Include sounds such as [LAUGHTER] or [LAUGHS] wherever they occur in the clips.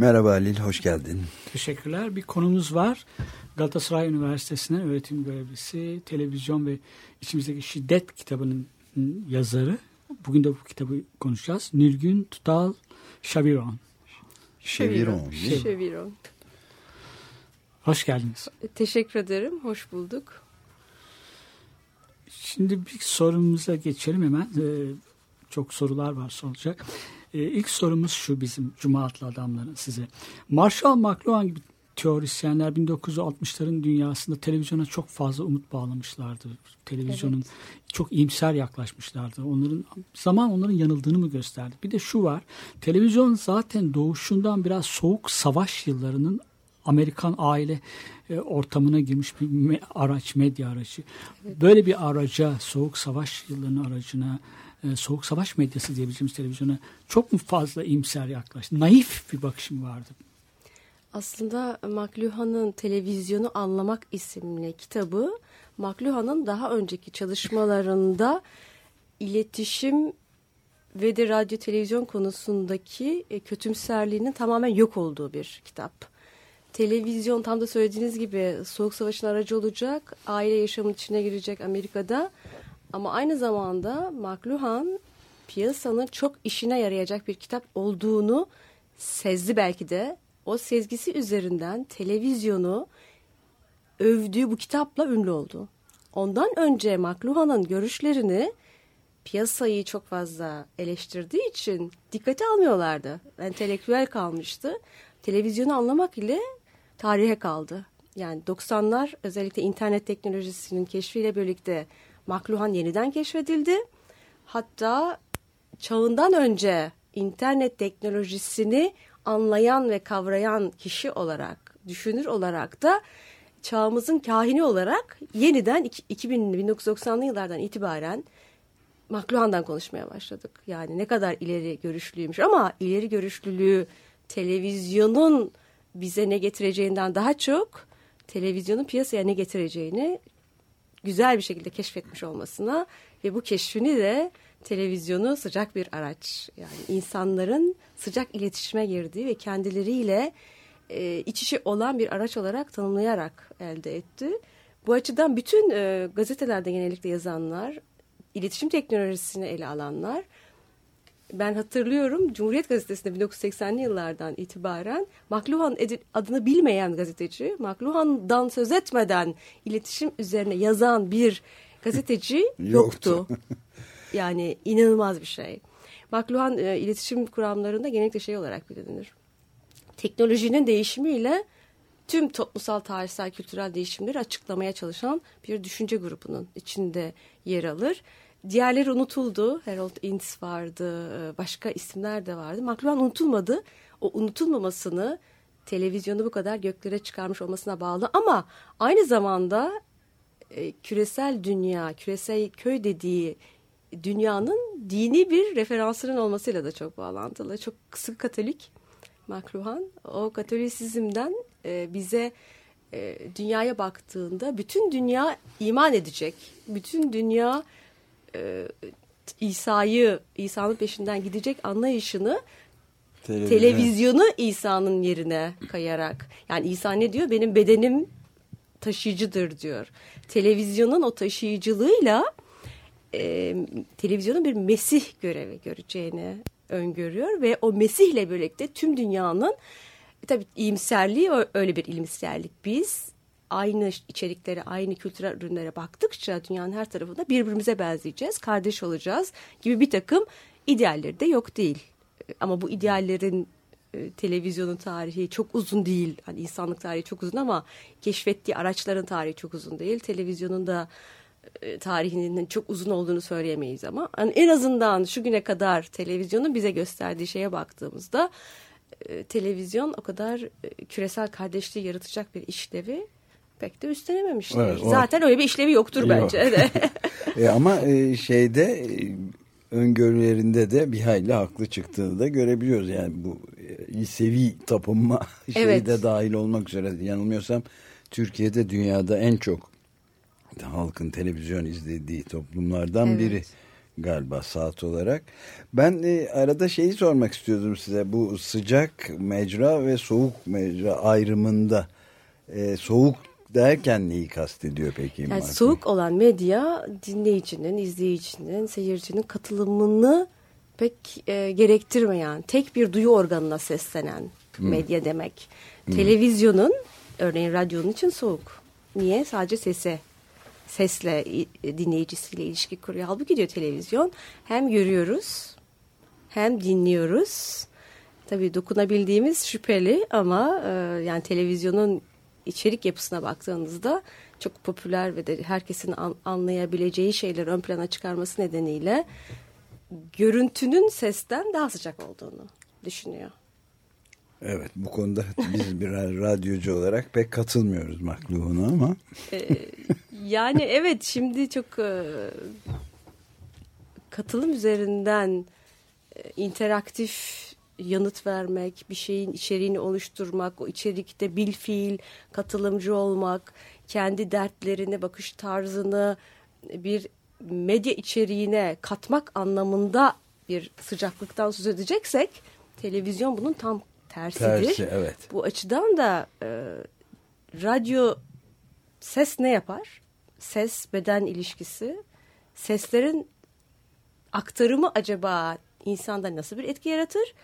Merhaba Halil, hoş geldin. Teşekkürler. Bir konumuz var. Galatasaray Üniversitesi'nden öğretim görevlisi, televizyon ve içimizdeki şiddet kitabının yazarı. Bugün de bu kitabı konuşacağız. Nilgün Tutal Şaviron. Şeviron. Şeviron. Hoş geldiniz. Teşekkür ederim. Hoş bulduk. Şimdi bir sorumuza geçelim hemen. Ee, çok sorular var sorulacak. Ee, ilk sorumuz şu bizim Cuma adlı adamların size. Marshall McLuhan gibi teorisyenler 1960'ların dünyasında televizyona çok fazla umut bağlamışlardı. Televizyonun çok iyimser yaklaşmışlardı. Onların zaman onların yanıldığını mı gösterdi? Bir de şu var. Televizyon zaten doğuşundan biraz soğuk savaş yıllarının Amerikan aile e, ortamına girmiş bir araç, medya aracı. Böyle bir araca, soğuk savaş yıllarının aracına, e, soğuk savaş medyası diyebileceğimiz televizyona çok mu fazla imser yaklaştı? Naif bir bakışım vardı. Aslında McLuhan'ın Televizyonu Anlamak isimli kitabı McLuhan'ın daha önceki çalışmalarında iletişim ve de radyo televizyon konusundaki e, kötümserliğinin tamamen yok olduğu bir kitap. Televizyon tam da söylediğiniz gibi soğuk savaşın aracı olacak, aile yaşamının içine girecek Amerika'da. Ama aynı zamanda McLuhan piyasanın çok işine yarayacak bir kitap olduğunu sezdi belki de. O sezgisi üzerinden televizyonu övdüğü bu kitapla ünlü oldu. Ondan önce McLuhan'ın görüşlerini piyasayı çok fazla eleştirdiği için dikkate almıyorlardı. Entelektüel kalmıştı. Televizyonu anlamak ile tarihe kaldı. Yani 90'lar özellikle internet teknolojisinin keşfiyle birlikte McLuhan yeniden keşfedildi. Hatta çağından önce internet teknolojisini anlayan ve kavrayan kişi olarak, düşünür olarak da çağımızın kahini olarak yeniden 2000 1990'lı yıllardan itibaren McLuhan'dan konuşmaya başladık. Yani ne kadar ileri görüşlüymüş ama ileri görüşlülüğü televizyonun bize ne getireceğinden daha çok televizyonun piyasaya ne getireceğini güzel bir şekilde keşfetmiş olmasına ve bu keşfini de televizyonu sıcak bir araç yani insanların sıcak iletişime girdiği ve kendileriyle e, iç içe olan bir araç olarak tanımlayarak elde etti. Bu açıdan bütün e, gazetelerde genellikle yazanlar, iletişim teknolojisini ele alanlar ben hatırlıyorum Cumhuriyet Gazetesi'nde 1980'li yıllardan itibaren McLuhan adını bilmeyen gazeteci, McLuhan'dan söz etmeden iletişim üzerine yazan bir gazeteci [LAUGHS] yoktu. yani inanılmaz bir şey. McLuhan e, iletişim kuramlarında genellikle şey olarak bilinir. Teknolojinin değişimiyle tüm toplumsal, tarihsel, kültürel değişimleri açıklamaya çalışan bir düşünce grubunun içinde yer alır. Diğerleri unutuldu. Harold Ince vardı, e, başka isimler de vardı. McLuhan unutulmadı. O unutulmamasını televizyonu bu kadar göklere çıkarmış olmasına bağlı ama aynı zamanda e, küresel dünya, küresel köy dediği dünyanın dini bir referansının olmasıyla da çok bağlantılı. Çok sıkı Katolik McLuhan. O Katolisizmden e, bize e, dünyaya baktığında bütün dünya iman edecek. Bütün dünya e, İsa'yı, İsa'nın peşinden gidecek anlayışını Televizyon. televizyonu İsa'nın yerine kayarak. Yani İsa ne diyor? Benim bedenim taşıyıcıdır diyor. Televizyonun o taşıyıcılığıyla e, televizyonun bir Mesih görevi göreceğini öngörüyor ve o Mesih'le birlikte tüm dünyanın e, tabii iyimserliği öyle bir ilimserlik. Biz aynı içeriklere, aynı kültürel ürünlere baktıkça dünyanın her tarafında birbirimize benzeyeceğiz, kardeş olacağız gibi bir takım idealleri de yok değil. E, Ama bu ideallerin e, televizyonun tarihi çok uzun değil. Hani insanlık tarihi çok uzun ama keşfettiği araçların tarihi çok uzun değil. Televizyonun da e, tarihinin çok uzun olduğunu söyleyemeyiz ama hani en azından şu güne kadar televizyonun bize gösterdiği şeye baktığımızda e, televizyon o kadar küresel kardeşliği yaratacak bir işlevi pek de üstlenememişler. Evet, o- Zaten öyle bir işlevi yoktur Yok. bence de. [LAUGHS] E, ama e, şeyde e, öngörülerinde de bir hayli haklı çıktığını da görebiliyoruz. Yani bu e, sevi tapınma [LAUGHS] şeyi Evet. de dahil olmak üzere yanılmıyorsam Türkiye'de dünyada en çok halkın televizyon izlediği toplumlardan Evet. biri galiba saat olarak. Ben e, arada şeyi sormak istiyordum size. Bu sıcak mecra ve soğuk mecra ayrımında e, soğuk derken neyi kastediyor peki? Yani soğuk olan medya dinleyicinin, izleyicinin, seyircinin katılımını pek e, gerektirmeyen, tek bir duyu organına seslenen medya demek. Televizyonun, örneğin radyonun için soğuk. Niye? Sadece sese, sesle dinleyicisiyle ilişki kuruyor. Halbuki diyor televizyon hem görüyoruz hem dinliyoruz. Tabii dokunabildiğimiz şüpheli ama e, yani televizyonun içerik yapısına baktığınızda çok popüler ve de herkesin an- anlayabileceği şeyleri ön plana çıkarması nedeniyle görüntünün sesten daha sıcak olduğunu düşünüyor. Evet bu konuda biz bir radyocu olarak pek katılmıyoruz Makluhun'a ama Yani evet şimdi çok e, katılım üzerinden e, interaktif yanıt vermek, bir şeyin içeriğini oluşturmak, o içerikte bil fiil katılımcı olmak, kendi dertlerini, bakış tarzını bir medya içeriğine katmak anlamında bir sıcaklıktan söz edeceksek televizyon bunun tam tersidir. tersi evet. Bu açıdan da e, radyo ses ne yapar? Ses beden ilişkisi. Seslerin aktarımı acaba insanda nasıl bir etki yaratır?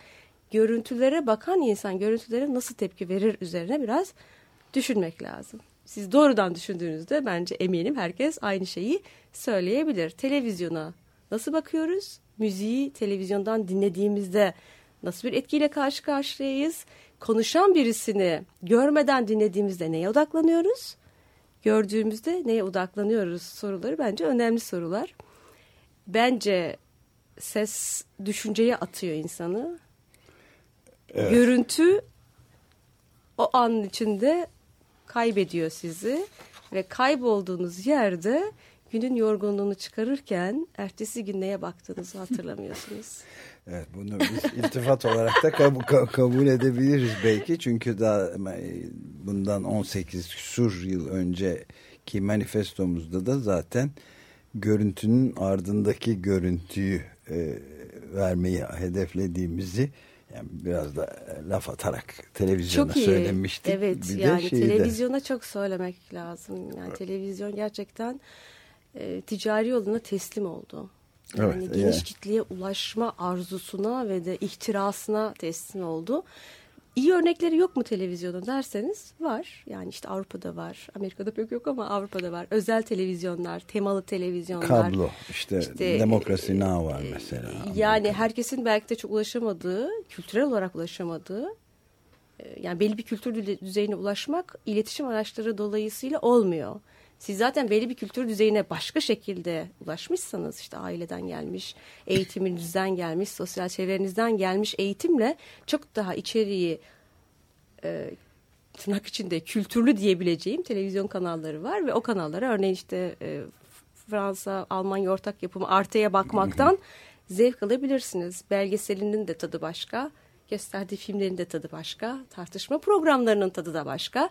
Görüntülere bakan insan görüntülere nasıl tepki verir üzerine biraz düşünmek lazım. Siz doğrudan düşündüğünüzde bence eminim herkes aynı şeyi söyleyebilir. Televizyona nasıl bakıyoruz? Müziği televizyondan dinlediğimizde nasıl bir etkiyle karşı karşıyayız? Konuşan birisini görmeden dinlediğimizde neye odaklanıyoruz? Gördüğümüzde neye odaklanıyoruz soruları bence önemli sorular. Bence ses düşünceye atıyor insanı. Evet. Görüntü o an içinde kaybediyor sizi ve kaybolduğunuz yerde günün yorgunluğunu çıkarırken ertesi gün neye baktığınızı hatırlamıyorsunuz. [LAUGHS] Evet bunu biz iltifat olarak da kab- ka- kabul edebiliriz belki. Çünkü daha e, bundan 18 küsur yıl önceki manifestomuzda da zaten görüntünün ardındaki görüntüyü e, vermeyi hedeflediğimizi yani biraz da e, laf atarak televizyona Çok iyi. söylemiştik. Evet Bir yani şeyde- televizyona çok söylemek lazım. Yani televizyon gerçekten e, ticari yoluna teslim oldu. Yani Evet, geniş yani. kitleye ulaşma arzusuna ve de ihtirasına teslim oldu. İyi örnekleri yok mu televizyonun derseniz var. Yani işte Avrupa'da var. Amerika'da pek yok ama Avrupa'da var. Özel televizyonlar, temalı televizyonlar. kablo işte, İşte, demokrasi now var mesela. Yani herkesin belki de çok ulaşamadığı, kültürel olarak ulaşamadığı, e, yani belli bir kültür düze- düzeyine ulaşmak iletişim araçları dolayısıyla olmuyor. Siz zaten belli bir kültür düzeyine başka şekilde ulaşmışsanız işte aileden gelmiş, eğitiminizden gelmiş, sosyal çevrenizden gelmiş eğitimle çok daha içeriği e, tırnak içinde kültürlü diyebileceğim televizyon kanalları var ve o kanallara örneğin işte e, Fransa, Almanya ortak yapımı Arte'ye bakmaktan [LAUGHS] zevk alabilirsiniz. Belgeselinin de tadı başka, gösterdiği filmlerin de tadı başka, tartışma programlarının tadı da başka.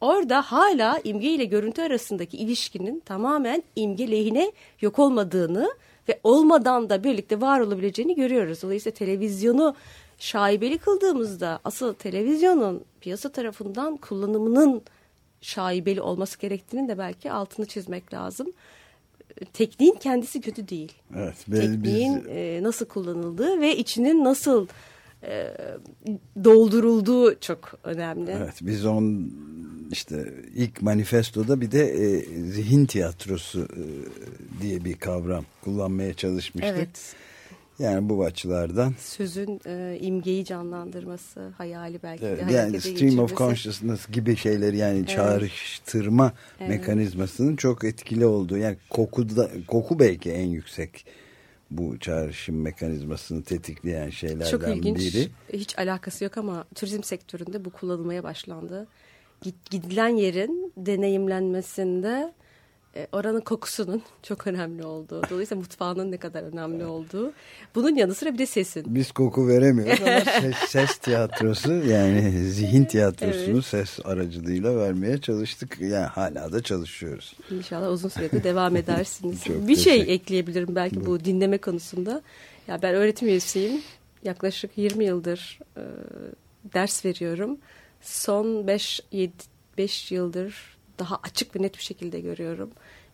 Orada hala imge ile görüntü arasındaki ilişkinin tamamen imge lehine yok olmadığını ve olmadan da birlikte var olabileceğini görüyoruz. Dolayısıyla televizyonu şaibeli kıldığımızda asıl televizyonun piyasa tarafından kullanımının şaibeli olması gerektiğini de belki altını çizmek lazım. Tekniğin kendisi kötü değil. Evet, biz- Tekniğin biz- e, nasıl kullanıldığı ve içinin nasıl e, doldurulduğu çok önemli. Evet biz on işte ilk manifestoda bir de e, zihin tiyatrosu e, diye bir kavram kullanmaya çalışmıştık. Evet. Yani bu açılardan Sözün e, imgeyi canlandırması, hayali belki evet, de yani stream of consciousness gibi şeyleri yani çağrıştırma Evet. mekanizmasının çok etkili olduğu yani kokuda koku belki en yüksek bu çağrışım mekanizmasını tetikleyen şeylerden Çok ilginç. biri. Hiç alakası yok ama turizm sektöründe bu kullanılmaya başlandı. Gidilen yerin deneyimlenmesinde oranın kokusunun çok önemli olduğu. Dolayısıyla mutfağının ne kadar önemli olduğu. Bunun yanı sıra bir de sesin. Biz koku veremiyoruz ama ses, ses tiyatrosu yani zihin tiyatrosunu Evet. ses aracılığıyla vermeye çalıştık. Yani hala da çalışıyoruz. İnşallah uzun sürede devam [LAUGHS] edersiniz. Çok bir şey ekleyebilirim belki bu dinleme konusunda. Ya ben öğretim üyesiyim. Yaklaşık 20 yıldır e, ders veriyorum. Son 5 5 yıldır daha açık ve net bir şekilde görüyorum.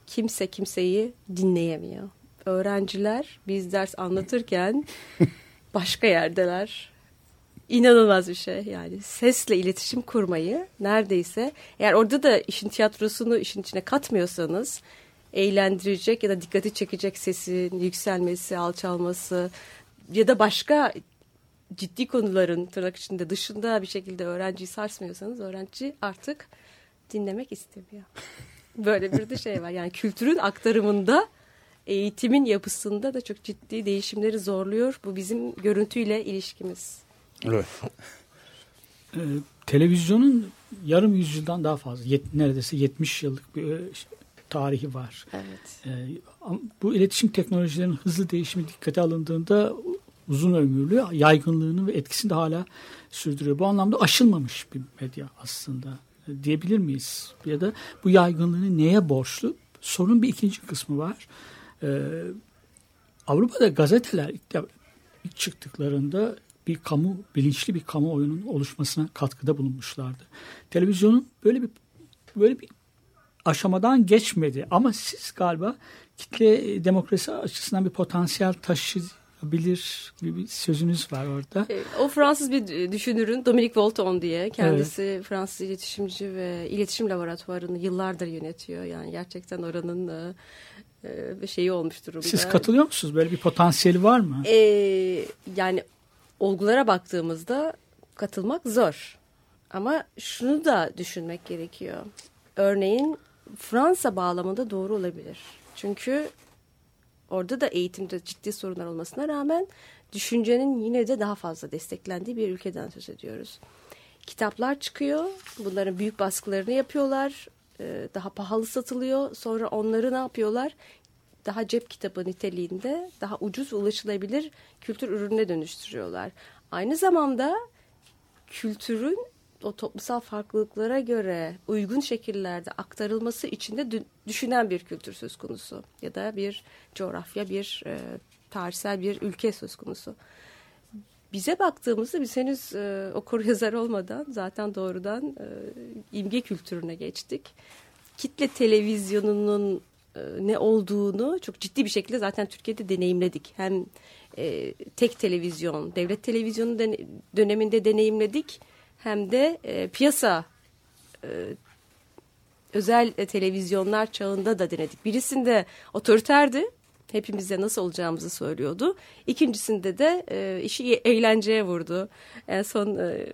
Kimse kimseyi dinleyemiyor. Öğrenciler biz ders anlatırken [LAUGHS] başka yerdeler. İnanılmaz bir şey yani sesle iletişim kurmayı neredeyse eğer orada da işin tiyatrosunu işin içine katmıyorsanız eğlendirecek ya da dikkati çekecek sesin yükselmesi, alçalması ya da başka ciddi konuların tırnak içinde dışında bir şekilde öğrenciyi sarsmıyorsanız öğrenci artık dinlemek istemiyor. Böyle bir de şey var yani kültürün aktarımında eğitimin yapısında da çok ciddi değişimleri zorluyor. Bu bizim görüntüyle ilişkimiz. Evet. Ee, televizyonun yarım yüzyıldan daha fazla, yet- neredeyse 70 yıllık bir e, tarihi var. Evet. Ee, bu iletişim teknolojilerinin hızlı değişimi dikkate alındığında uzun ömürlü yaygınlığını ve etkisini de hala sürdürüyor. Bu anlamda aşılmamış bir medya aslında diyebilir miyiz? Ya da bu yaygınlığını neye borçlu? Sorunun bir ikinci kısmı var. Ee, Avrupa'da gazeteler ilk, ilk çıktıklarında bir kamu bilinçli bir kamuoyunun oluşmasına katkıda bulunmuşlardı. Televizyonun böyle bir böyle bir aşamadan geçmedi ama siz galiba kitle demokrasi açısından bir potansiyel taşıyabilir gibi bir sözünüz var orada. E, O Fransız bir düşünürün Dominique Volton diye kendisi Fransız iletişimci ve iletişim laboratuvarını yıllardır yönetiyor. Yani gerçekten oranın e, e, bir şeyi olmuş durumda. Siz katılıyor musunuz? Böyle bir potansiyeli var mı? E, yani olgulara baktığımızda katılmak zor. Ama şunu da düşünmek gerekiyor. Örneğin Fransa bağlamında doğru olabilir. Çünkü orada da eğitimde ciddi sorunlar olmasına rağmen düşüncenin yine de daha fazla desteklendiği bir ülkeden söz ediyoruz. Kitaplar çıkıyor. Bunların büyük baskılarını yapıyorlar. Ee, Daha pahalı satılıyor. Sonra onları ne yapıyorlar? Daha cep kitabı niteliğinde daha ucuz ulaşılabilir kültür ürününe dönüştürüyorlar. Aynı zamanda kültürün o toplumsal farklılıklara göre uygun şekillerde aktarılması için de dü- düşünen bir kültür söz konusu ya da bir coğrafya, bir e, tarihsel bir ülke söz konusu. Bize baktığımızda biz henüz e, okur yazar olmadan zaten doğrudan e, imge kültürüne geçtik. Kitle televizyonunun e, ne olduğunu çok ciddi bir şekilde zaten Türkiye'de deneyimledik. Hem e, tek televizyon, devlet televizyonu döneminde deneyimledik hem de e, piyasa e, özel e, televizyonlar çağında da denedik. Birisinde otoriterdi. Hepimize nasıl olacağımızı söylüyordu. İkincisinde de e, işi eğlenceye vurdu. En son e,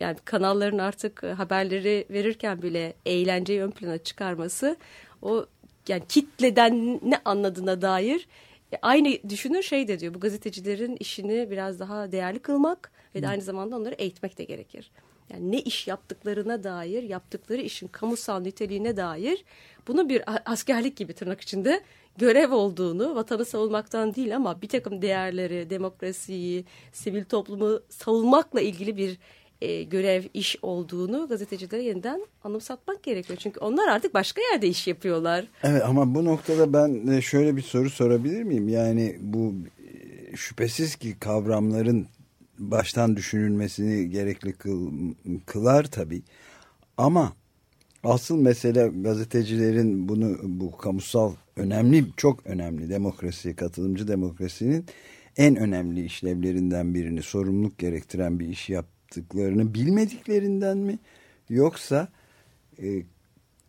yani kanalların artık e, haberleri verirken bile eğlenceyi ön plana çıkarması o yani kitleden ne anladığına dair e, aynı düşünür şey de diyor. Bu gazetecilerin işini biraz daha değerli kılmak ve de aynı zamanda onları eğitmek de gerekir. Yani ne iş yaptıklarına dair, yaptıkları işin kamusal niteliğine dair bunun bir askerlik gibi tırnak içinde görev olduğunu, vatanı savunmaktan değil ama bir takım değerleri, demokrasiyi, sivil toplumu savunmakla ilgili bir e, görev, iş olduğunu gazetecilere yeniden anımsatmak gerekiyor. Çünkü onlar artık başka yerde iş yapıyorlar. Evet ama bu noktada ben de şöyle bir soru sorabilir miyim? Yani bu e, şüphesiz ki kavramların baştan düşünülmesini gerekli kıl, kılar tabii. Ama asıl mesele gazetecilerin bunu bu kamusal önemli çok önemli demokrasi katılımcı demokrasinin en önemli işlevlerinden birini sorumluluk gerektiren bir iş yaptıklarını bilmediklerinden mi yoksa e,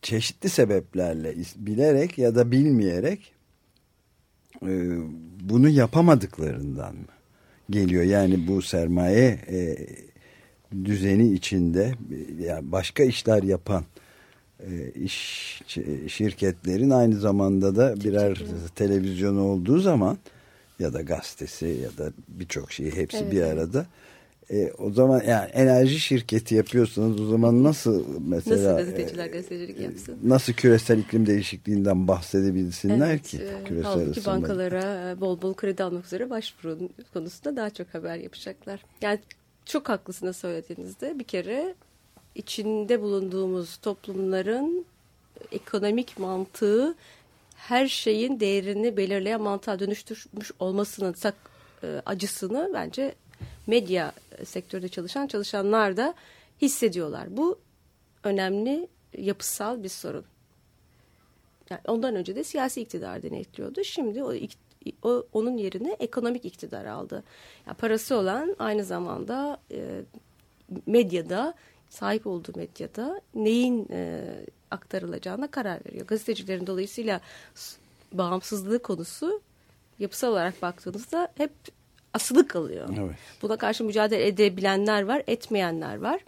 çeşitli sebeplerle bilerek ya da bilmeyerek e, bunu yapamadıklarından mı geliyor? Yani bu sermaye e, düzeni içinde e, yani başka işler yapan e, iş şirketlerin aynı zamanda da birer televizyon olduğu zaman ya da gazetesi ya da birçok şeyi hepsi Evet, bir arada. E, o zaman yani enerji şirketi yapıyorsanız o zaman nasıl mesela Nasıl gazeteciler e, gazetecilik yapsın? nasıl küresel iklim değişikliğinden bahsedebilsinler Evet, ki e, küresel halbuki ısınma. bankalara e, bol bol kredi almak üzere başvurun konusunda daha çok haber yapacaklar. Yani çok haklısınız söylediğinizde. Bir kere içinde bulunduğumuz toplumların ekonomik mantığı her şeyin değerini belirleyen mantığa dönüştürmüş olmasının sak, e, acısını bence medya sektöründe çalışan çalışanlar da hissediyorlar. Bu önemli yapısal bir sorun. Yani ondan önce de siyasi iktidar denetliyordu. Şimdi o, o onun yerine ekonomik iktidar aldı. Yani parası olan aynı zamanda e, medyada sahip olduğu medyada neyin e, aktarılacağına karar veriyor. Gazetecilerin dolayısıyla bağımsızlığı konusu yapısal olarak baktığınızda hep asılı kalıyor. Evet. Buna karşı mücadele edebilenler var, etmeyenler var.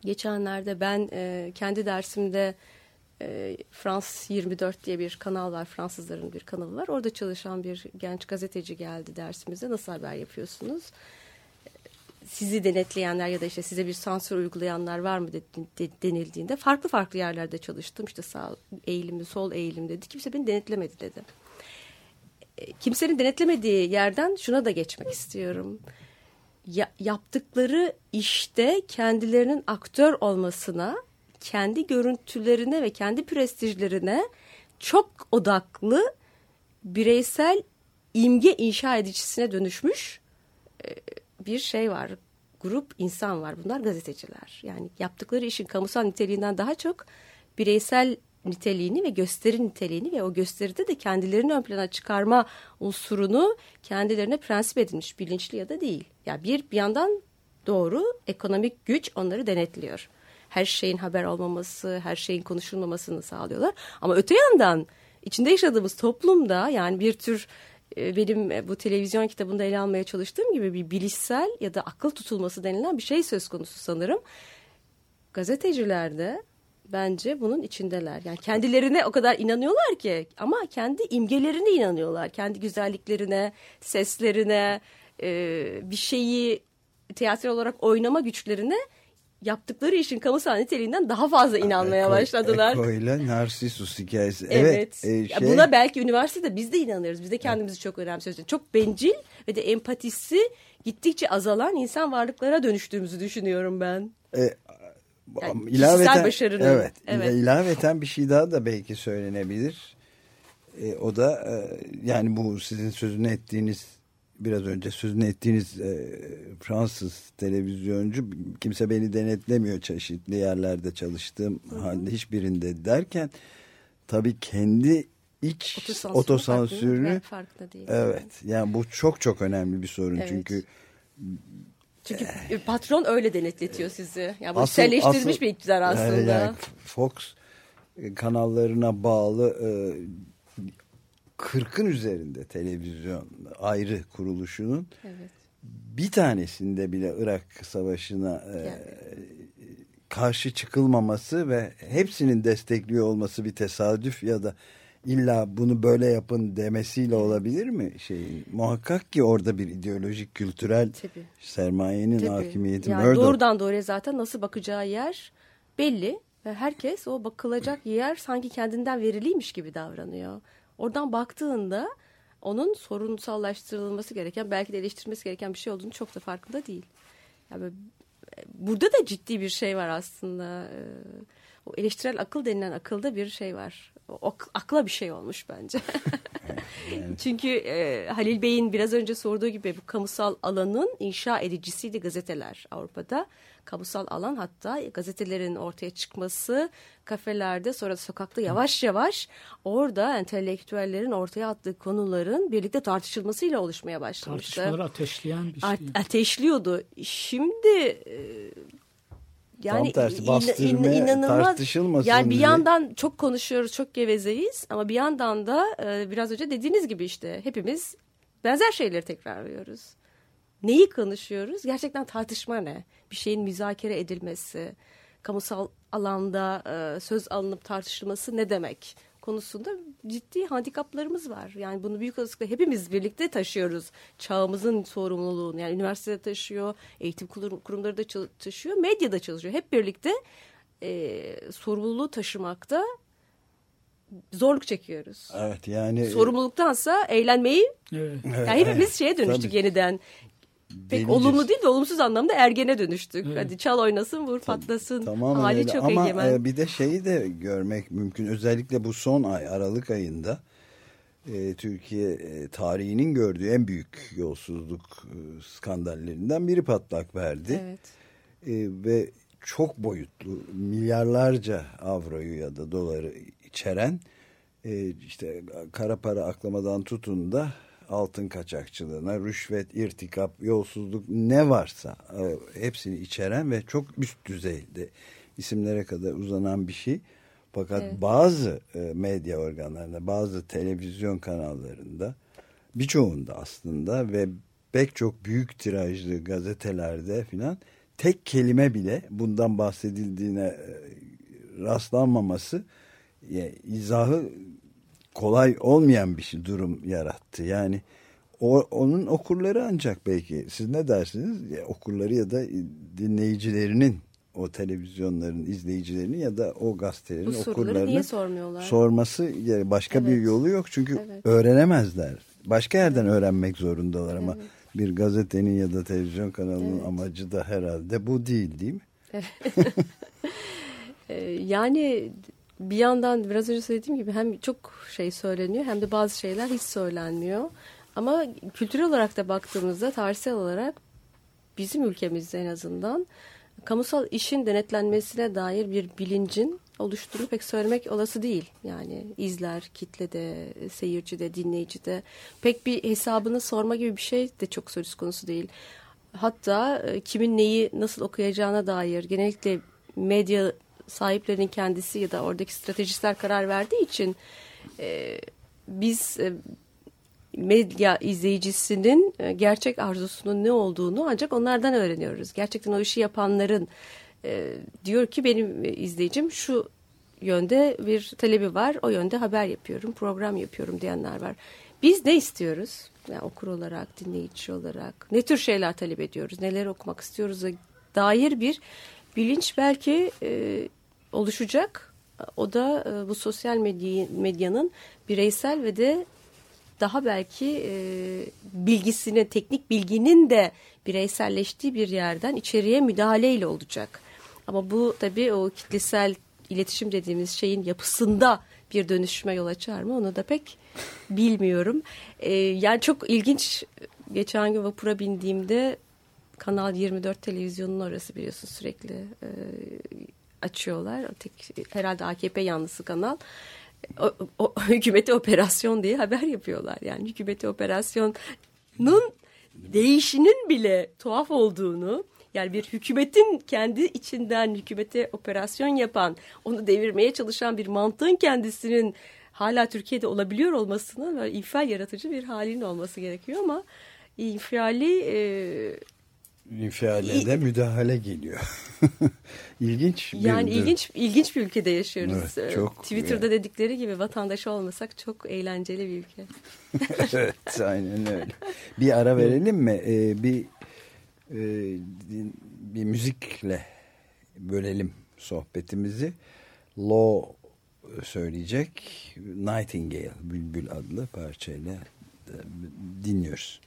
Geçenlerde ben e, kendi dersimde e, Frans 24 diye bir kanal var. Fransızların bir kanalı var. Orada çalışan bir genç gazeteci geldi dersimize. Nasıl haber yapıyorsunuz? Sizi denetleyenler ya da işte size bir sansür uygulayanlar var mı de- de- denildiğinde farklı farklı yerlerde çalıştım. İşte sağ eğilimli, sol eğilim dedi. Kimse beni denetlemedi dedi. Kimsenin denetlemediği yerden şuna da geçmek istiyorum ya- yaptıkları işte kendilerinin aktör olmasına, kendi görüntülerine ve kendi prestijlerine çok odaklı bireysel imge inşa edicisine dönüşmüş e, bir şey var. Grup insan var. Bunlar gazeteciler. Yani yaptıkları işin kamusal niteliğinden daha çok bireysel niteliğini ve gösteri niteliğini ve o gösteride de kendilerini ön plana çıkarma unsurunu kendilerine prensip edilmiş bilinçli ya da değil. Ya bir bir yandan doğru ekonomik güç onları denetliyor. Her şeyin haber olmaması, her şeyin konuşulmamasını sağlıyorlar. Ama öte yandan içinde yaşadığımız toplumda yani bir tür e, benim e, bu televizyon kitabında ele almaya çalıştığım gibi bir bilişsel ya da akıl tutulması denilen bir şey söz konusu sanırım. Gazeteciler de bence bunun içindeler. Yani kendilerine o kadar inanıyorlar ki ama kendi imgelerine inanıyorlar. Kendi güzelliklerine, seslerine, e, bir şeyi tiyatro olarak oynama güçlerine yaptıkları işin kamusal niteliğinden daha fazla inanmaya Eko- başladılar. Eko ile Narsisus hikayesi. Evet. Evet. e, şey- Buna belki üniversitede biz de inanıyoruz. Biz de kendimizi çok önemsiyoruz. Çok bencil ve de empatisi gittikçe azalan insan varlıklara dönüştüğümüzü düşünüyorum ben. E, Yani ilaveten, başarının, evet, evet. ilaveten bir şey daha da belki söylenebilir. E, o da e, yani bu sizin sözünü ettiğiniz biraz önce sözünü ettiğiniz e, Fransız televizyoncu kimse beni denetlemiyor çeşitli yerlerde çalıştığım halde hiçbirinde derken tabii kendi iç Otosansürü otosansürünü farkında- farkında değil. evet yani bu çok çok önemli bir sorun Evet. çünkü Çünkü patron öyle denetletiyor sizi. Yani bu Asıl- selleştirilmiş asıl- bir iktidar aslında. Yani Fox e, kanallarına bağlı e, 40'ın üzerinde televizyon ayrı kuruluşunun Evet. bir tanesinde bile Irak Savaşı'na e, Yani. karşı çıkılmaması ve hepsinin destekliyor olması bir tesadüf ya da illa bunu böyle yapın demesiyle olabilir mi? Şey muhakkak ki orada bir ideolojik kültürel Tabii. sermayenin Tabii. hakimiyeti Yani Murdoch. doğrudan doğruya zaten nasıl bakacağı yer belli ve herkes o bakılacak yer sanki kendinden veriliymiş gibi davranıyor. Oradan baktığında onun sorunsallaştırılması gereken belki de eleştirilmesi gereken bir şey olduğunu çok da farkında değil. Yani burada da ciddi bir şey var aslında. Ee, O eleştirel akıl denilen akılda bir şey var. O akla bir şey olmuş bence. [LAUGHS] Çünkü e, Halil Bey'in biraz önce sorduğu gibi bu kamusal alanın inşa edicisiydi gazeteler Avrupa'da. Kamusal alan hatta gazetelerin ortaya çıkması kafelerde sonra sokakta yavaş yavaş orada entelektüellerin ortaya attığı konuların birlikte tartışılmasıyla oluşmaya başlamıştı. Tartışmaları ateşleyen bir şey. Ate- ateşliyordu. Şimdi e, yani Tam tersi, in- bastırmaya, inanılmaz. tartışılmasın Yani bir diye. yandan çok konuşuyoruz, çok gevezeyiz ama bir yandan da e, biraz önce dediğiniz gibi işte hepimiz benzer şeyleri tekrarlıyoruz. Neyi konuşuyoruz? Gerçekten tartışma ne? Bir şeyin müzakere edilmesi, kamusal alanda e, söz alınıp tartışılması ne demek? Konusunda ciddi handikaplarımız var. Yani bunu büyük olasılıkla hepimiz birlikte taşıyoruz. Çağımızın sorumluluğunu yani üniversitede taşıyor, eğitim kurum- kurumları da taşıyor, medya da çalışıyor. Hep birlikte e, sorumluluğu taşımakta zorluk çekiyoruz. Evet yani Sorumluluktansa eğlenmeyi Evet. yani hepimiz şeye dönüştük Tabii. yeniden. Pek olumlu değil de olumsuz anlamda ergene dönüştük. Evet. Hadi çal oynasın vur patlasın. Tamamen Hali öyle. çok Ama egemen. e, bir de şeyi de görmek mümkün. Özellikle bu son ay Aralık ayında e, Türkiye e, tarihinin gördüğü en büyük yolsuzluk e, skandallerinden biri patlak verdi. Evet. E, ve çok boyutlu milyarlarca avroyu ya da doları içeren e, işte kara para aklamadan tutun da altın kaçakçılığına, rüşvet, irtikap, yolsuzluk ne varsa e, hepsini içeren ve çok üst düzeyde isimlere kadar uzanan bir şey. Fakat Evet. bazı e, medya organlarında, bazı televizyon kanallarında birçoğunda aslında ve pek çok büyük tirajlı gazetelerde filan tek kelime bile bundan bahsedildiğine e, rastlanmaması izahı kolay olmayan bir şey durum yarattı. Yani o, onun okurları ancak belki siz ne dersiniz? Ya, okurları ya da dinleyicilerinin o televizyonların izleyicilerinin ya da o gazetelerin Bu sormuyorlar? sorması yani başka bir Evet. yolu yok çünkü Evet. öğrenemezler. Başka yerden öğrenmek zorundalar ama bir gazetenin ya da televizyon kanalının Evet. amacı da herhalde bu değil değil mi? [LAUGHS] Ee, yani bir yandan biraz önce söylediğim gibi hem çok şey söyleniyor hem de bazı şeyler hiç söylenmiyor. Ama kültürel olarak da baktığımızda tarihsel olarak bizim ülkemizde en azından kamusal işin denetlenmesine dair bir bilincin oluştuğunu pek söylemek olası değil. Yani izler, kitlede, seyircide, dinleyicide pek bir hesabını sorma gibi bir şey de çok söz konusu değil. Hatta e, kimin neyi nasıl okuyacağına dair genellikle medya sahiplerinin kendisi ya da oradaki stratejistler karar verdiği için e, biz e, medya izleyicisinin e, gerçek arzusunun ne olduğunu ancak onlardan öğreniyoruz. Gerçekten o işi yapanların e, diyor ki benim izleyicim şu yönde bir talebi var, o yönde haber yapıyorum, program yapıyorum diyenler var. Biz ne istiyoruz? Yani okur olarak, dinleyici olarak ne tür şeyler talep ediyoruz, neler okumak istiyoruz dair bir bilinç belki e, oluşacak. O da e, bu sosyal medya, medyanın bireysel ve de daha belki e, bilgisinin, teknik bilginin de bireyselleştiği bir yerden içeriye müdahaleyle olacak. Ama bu tabii o kitlesel iletişim dediğimiz şeyin yapısında bir dönüşüme yol açar mı onu da pek bilmiyorum. E, yani çok ilginç geçen gün vapura bindiğimde Kanal 24 televizyonun orası biliyorsun sürekli e, açıyorlar. Tek, herhalde AKP yanlısı kanal. O, o, hükümeti operasyon diye haber yapıyorlar. Yani hükümeti operasyonun değişinin bile tuhaf olduğunu yani bir hükümetin kendi içinden hükümete operasyon yapan, onu devirmeye çalışan bir mantığın kendisinin hala Türkiye'de olabiliyor olmasının böyle infial yaratıcı bir halinin olması gerekiyor ama infiali e, İnfiale de müdahale geliyor. [LAUGHS] İlginç bir Yani durum. ilginç ilginç bir ülkede yaşıyoruz. Evet, Ee, çok- Twitter'da dedikleri gibi vatandaş olmasak çok eğlenceli bir ülke. [LAUGHS] evet aynen öyle. Bir ara verelim mi? Ee, bir e, bir müzikle bölelim sohbetimizi. Law söyleyecek Nightingale Bülbül adlı parçayla dinliyoruz.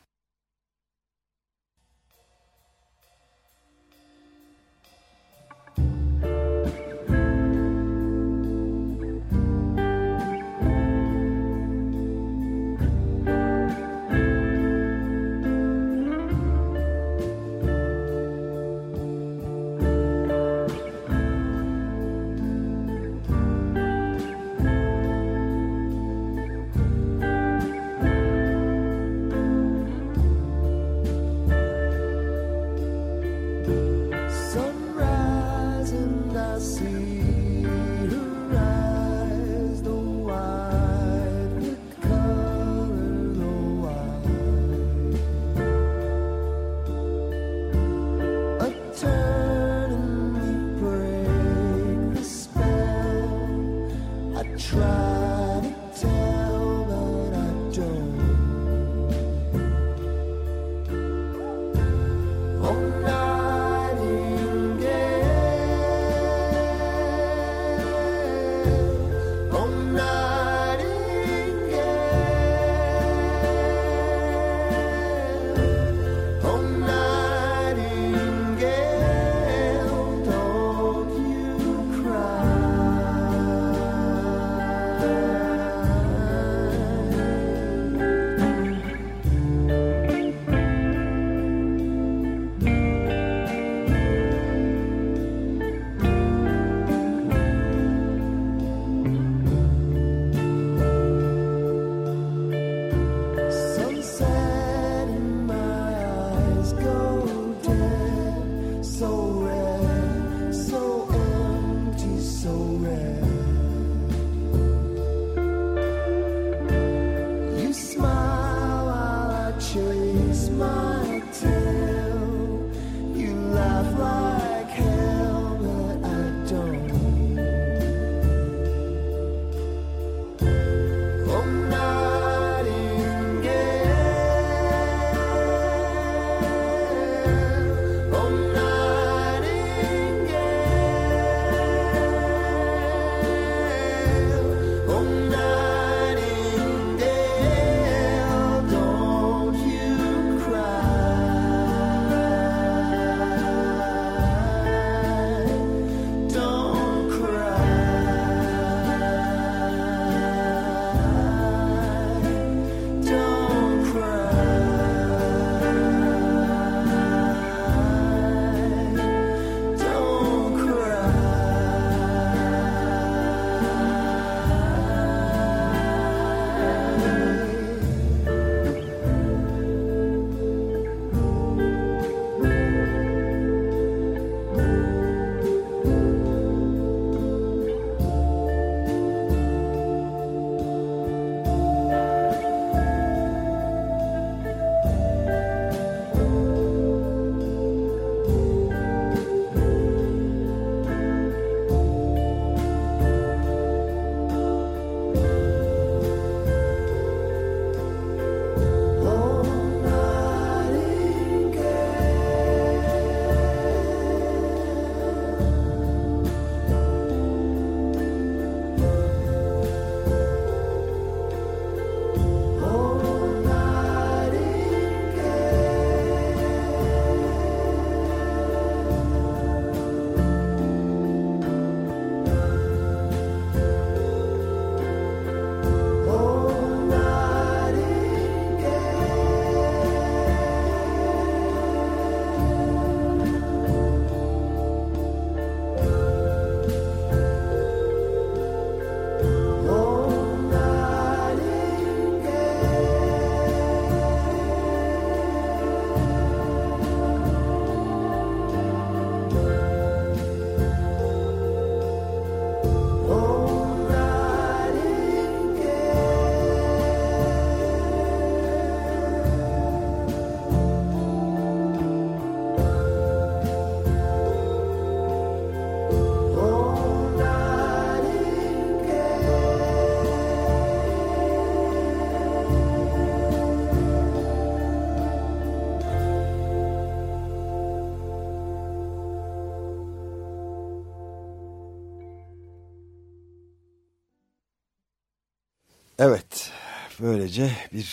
Böylece bir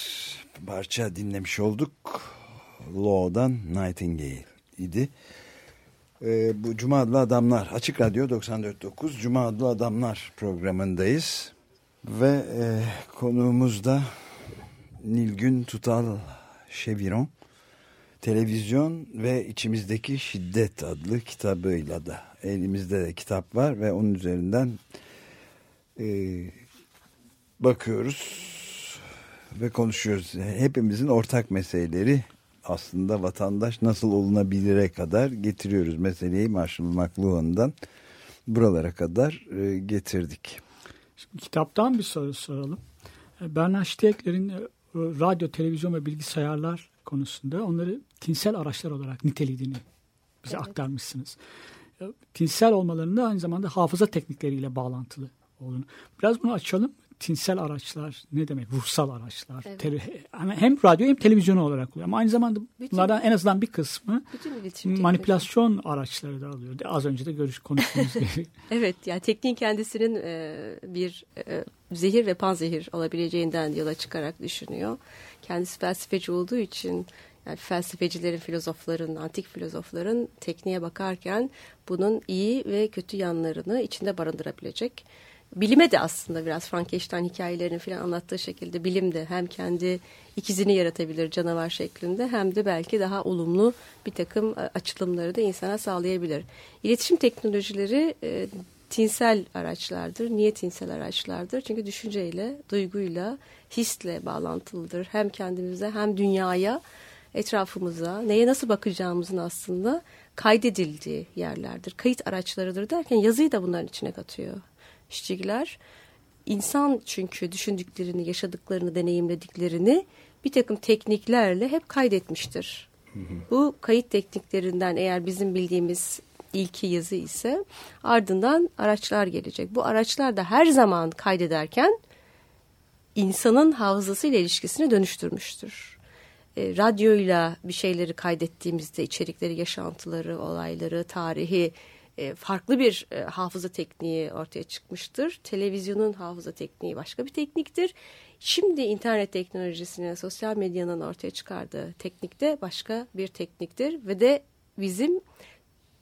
parça dinlemiş olduk. Law'dan Nightingale idi. Ee, bu Cuma Adlı Adamlar, Açık Radyo 94.9 Cuma Adlı Adamlar programındayız. Ve e, konuğumuz da Nilgün Tutal Şeviron. Televizyon ve içimizdeki şiddet adlı kitabıyla da elimizde de kitap var ve onun üzerinden e, bakıyoruz ve konuşuyoruz. Hepimizin ortak meseleleri aslında vatandaş nasıl olunabilire kadar getiriyoruz. Meseleyi Marshall McLuhan'dan buralara kadar e, getirdik. Şimdi kitaptan bir soru soralım. E, Bernard Stiegler'in e, radyo, televizyon ve bilgisayarlar konusunda onları tinsel araçlar olarak nitelediğini bize Evet. aktarmışsınız. Tinsel olmalarında aynı zamanda hafıza teknikleriyle bağlantılı olduğunu. Biraz bunu açalım. Tinsel araçlar ne demek? Ruhsal araçlar. Evet. Tele- hem- radyo hem televizyon olarak oluyor. Ama aynı zamanda Bütün- bunlardan en azından bir kısmı manipülasyon araçları da alıyor. Az önce de görüş konuştuğumuz [LAUGHS] gibi. Evet yani tekniğin kendisinin e, bir e, zehir ve panzehir olabileceğinden yola çıkarak düşünüyor. Kendisi felsefeci olduğu için yani felsefecilerin, filozofların, antik filozofların tekniğe bakarken bunun iyi ve kötü yanlarını içinde barındırabilecek. Bilime de aslında biraz Frankenstein hikayelerini falan anlattığı şekilde bilim de hem kendi ikizini yaratabilir canavar şeklinde hem de belki daha olumlu bir takım e, açılımları da insana sağlayabilir. İletişim teknolojileri e, tinsel araçlardır. Niye tinsel araçlardır? Çünkü düşünceyle, duyguyla, hisle bağlantılıdır. Hem kendimize hem dünyaya, etrafımıza, neye nasıl bakacağımızın aslında kaydedildiği yerlerdir. Kayıt araçlarıdır derken yazıyı da bunların içine katıyor. İşçiler insan çünkü düşündüklerini, yaşadıklarını, deneyimlediklerini bir takım tekniklerle hep kaydetmiştir. Bu kayıt tekniklerinden eğer bizim bildiğimiz ilki yazı ise ardından araçlar gelecek. Bu araçlar da her zaman kaydederken insanın hafızasıyla ilişkisini dönüştürmüştür. E, radyoyla bir şeyleri kaydettiğimizde içerikleri, yaşantıları, olayları, tarihi e, farklı bir e, hafıza tekniği ortaya çıkmıştır. Televizyonun hafıza tekniği başka bir tekniktir. Şimdi internet teknolojisinin, sosyal medyanın ortaya çıkardığı teknik de başka bir tekniktir ve de bizim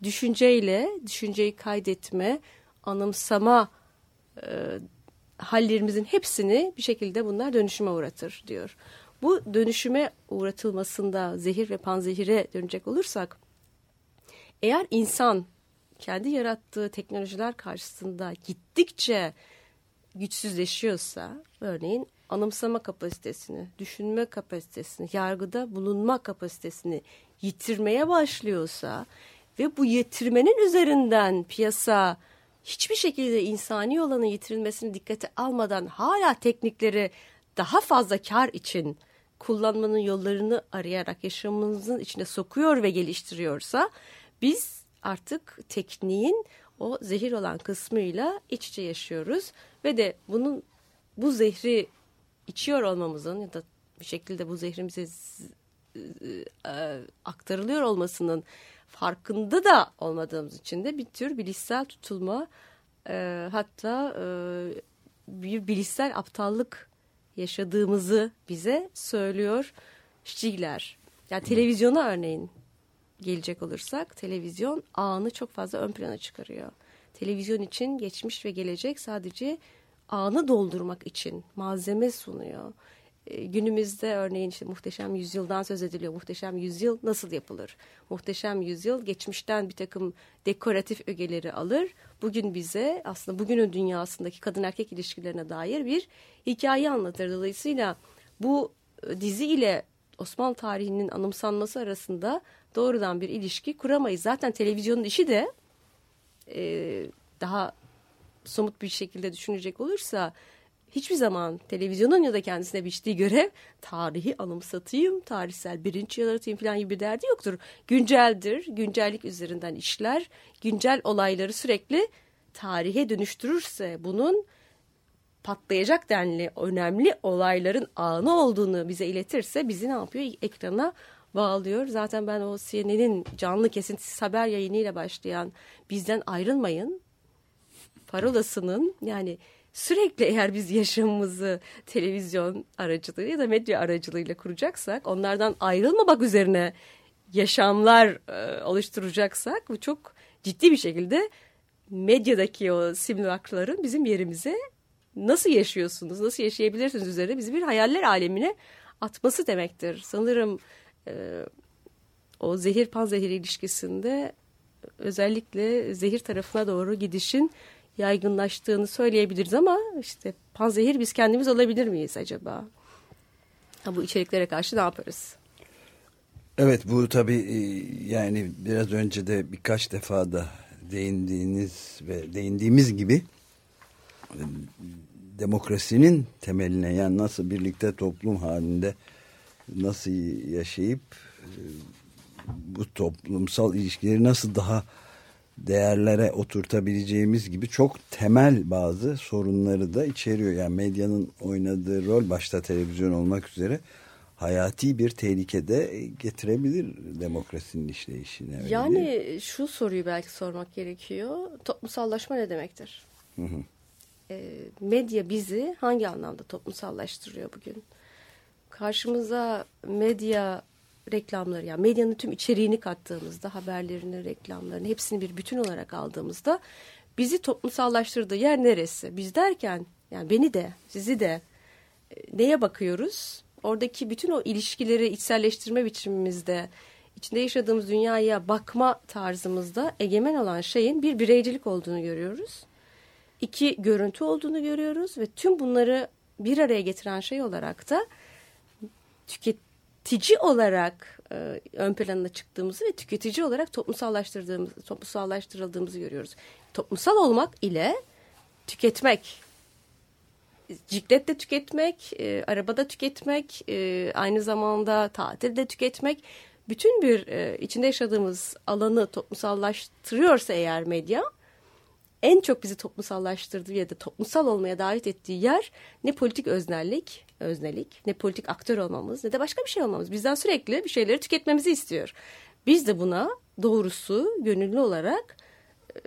düşünceyle, düşünceyi kaydetme, anımsama e, hallerimizin hepsini bir şekilde bunlar dönüşüme uğratır diyor. Bu dönüşüme uğratılmasında zehir ve panzehire dönecek olursak eğer insan kendi yarattığı teknolojiler karşısında gittikçe güçsüzleşiyorsa örneğin anımsama kapasitesini, düşünme kapasitesini, yargıda bulunma kapasitesini yitirmeye başlıyorsa ve bu yitirmenin üzerinden piyasa hiçbir şekilde insani olanın yitirilmesini dikkate almadan hala teknikleri daha fazla kar için kullanmanın yollarını arayarak yaşamımızın içine sokuyor ve geliştiriyorsa biz artık tekniğin o zehir olan kısmıyla iç içe yaşıyoruz ve de bunun bu zehri içiyor olmamızın ya da bir şekilde bu zehrimize e, aktarılıyor olmasının farkında da olmadığımız için de bir tür bilişsel tutulma e, hatta e, bir bilişsel aptallık yaşadığımızı bize söylüyor Stiegler. Yani televizyona örneğin gelecek olursak televizyon anı çok fazla ön plana çıkarıyor. Televizyon için geçmiş ve gelecek sadece anı doldurmak için malzeme sunuyor. E, günümüzde örneğin işte muhteşem yüzyıldan söz ediliyor. Muhteşem yüzyıl nasıl yapılır? Muhteşem yüzyıl geçmişten bir takım dekoratif ögeleri alır. Bugün bize aslında bugünün dünyasındaki kadın erkek ilişkilerine dair bir hikaye anlatır. Dolayısıyla bu e, dizi ile Osmanlı tarihinin anımsanması arasında doğrudan bir ilişki kuramayız. Zaten televizyonun işi de e, daha somut bir şekilde düşünecek olursa hiçbir zaman televizyonun ya da kendisine biçtiği görev tarihi anımsatayım, tarihsel bilinç yaratayım falan gibi bir derdi yoktur. Günceldir, güncellik üzerinden işler, güncel olayları sürekli tarihe dönüştürürse bunun patlayacak denli önemli olayların anı olduğunu bize iletirse bizi ne yapıyor? Ekrana bağlıyor. Zaten ben o CNN'in canlı kesintisiz haber yayınıyla başlayan bizden ayrılmayın parolasının yani sürekli eğer biz yaşamımızı televizyon aracılığı ya da medya aracılığıyla kuracaksak onlardan ayrılmamak üzerine yaşamlar e, oluşturacaksak bu çok ciddi bir şekilde medyadaki o simülakların bizim yerimize nasıl yaşıyorsunuz, nasıl yaşayabilirsiniz üzerine bizi bir hayaller alemine atması demektir. Sanırım e, o zehir panzehir ilişkisinde özellikle zehir tarafına doğru gidişin yaygınlaştığını söyleyebiliriz ama işte panzehir biz kendimiz olabilir miyiz acaba? Ha, bu içeriklere karşı ne yaparız? Evet bu tabii e, yani biraz önce de birkaç defa da değindiğiniz ve değindiğimiz gibi demokrasinin temeline yani nasıl birlikte toplum halinde nasıl yaşayıp e, bu toplumsal ilişkileri nasıl daha değerlere oturtabileceğimiz gibi çok temel bazı sorunları da içeriyor. Yani medyanın oynadığı rol başta televizyon olmak üzere hayati bir tehlikede getirebilir demokrasinin işleyişine. öyle? Yani şu soruyu belki sormak gerekiyor. Toplumsallaşma ne demektir? Ee, medya bizi hangi anlamda toplumsallaştırıyor bugün? Karşımıza medya reklamları yani medyanın tüm içeriğini kattığımızda haberlerini, reklamlarını hepsini bir bütün olarak aldığımızda bizi toplumsallaştırdığı yer neresi? Biz derken yani beni de sizi de e, neye bakıyoruz? Oradaki bütün o ilişkileri içselleştirme biçimimizde, içinde yaşadığımız dünyaya bakma tarzımızda egemen olan şeyin bir bireycilik olduğunu görüyoruz. İki görüntü olduğunu görüyoruz ve tüm bunları bir araya getiren şey olarak da tüketici olarak e, ön plana çıktığımızı ve tüketici olarak toplumsallaştırdığımız, toplumsallaştırıldığımızı görüyoruz. Toplumsal olmak ile tüketmek cikletle tüketmek, e, arabada tüketmek, e, aynı zamanda tatilde tüketmek, bütün bir e, içinde yaşadığımız alanı toplumsallaştırıyorsa eğer medya, en çok bizi toplumsallaştırdığı ya da toplumsal olmaya davet ettiği yer ne politik öznellik, öznelik, ne politik aktör olmamız ne de başka bir şey olmamız. Bizden sürekli bir şeyleri tüketmemizi istiyor. Biz de buna doğrusu gönüllü olarak e,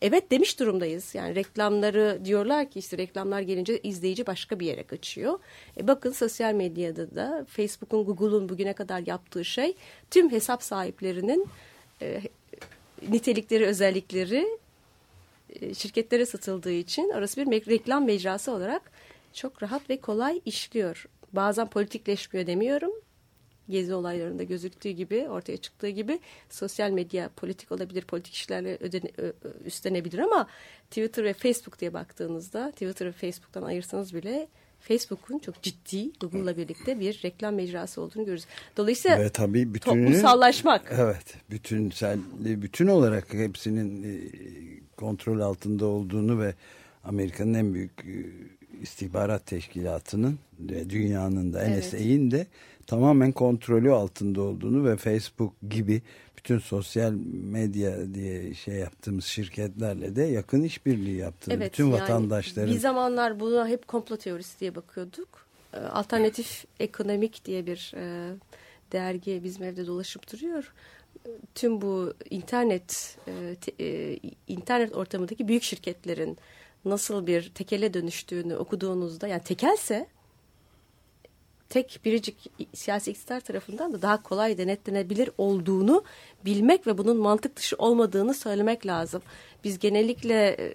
evet demiş durumdayız. Yani reklamları diyorlar ki işte reklamlar gelince izleyici başka bir yere kaçıyor. E bakın sosyal medyada da Facebook'un, Google'un bugüne kadar yaptığı şey tüm hesap sahiplerinin e, nitelikleri, özellikleri şirketlere satıldığı için orası bir reklam mecrası olarak çok rahat ve kolay işliyor. Bazen politikleşmiyor demiyorum. Gezi olaylarında gözüktüğü gibi, ortaya çıktığı gibi sosyal medya politik olabilir, politik işlerle ödene, üstlenebilir ama Twitter ve Facebook diye baktığınızda Twitter ve Facebook'tan ayırsanız bile Facebook'un çok ciddi Google'la birlikte bir reklam mecrası olduğunu görürüz. Dolayısıyla Ve tabii bütününü, toplumsallaşmak. Evet. Bütünsel, bütün olarak hepsinin e, kontrol altında olduğunu ve Amerika'nın en büyük e, istihbarat teşkilatının ve dünyanın da Evet. NSA'in de tamamen kontrolü altında olduğunu ve Facebook gibi bütün sosyal medya diye şey yaptığımız şirketlerle de yakın işbirliği yaptığını Evet, bütün yani vatandaşların Bir zamanlar buna hep komplo teorisi diye bakıyorduk. Ee, Alternatif Ekonomik diye bir e, dergi bizim evde dolaşıp duruyor. Tüm bu internet e, te- e, internet ortamındaki büyük şirketlerin nasıl bir tekele dönüştüğünü okuduğunuzda yani tekelse tek biricik siyasi iktidar tarafından da daha kolay denetlenebilir olduğunu bilmek ve bunun mantık dışı olmadığını söylemek lazım. Biz genellikle e,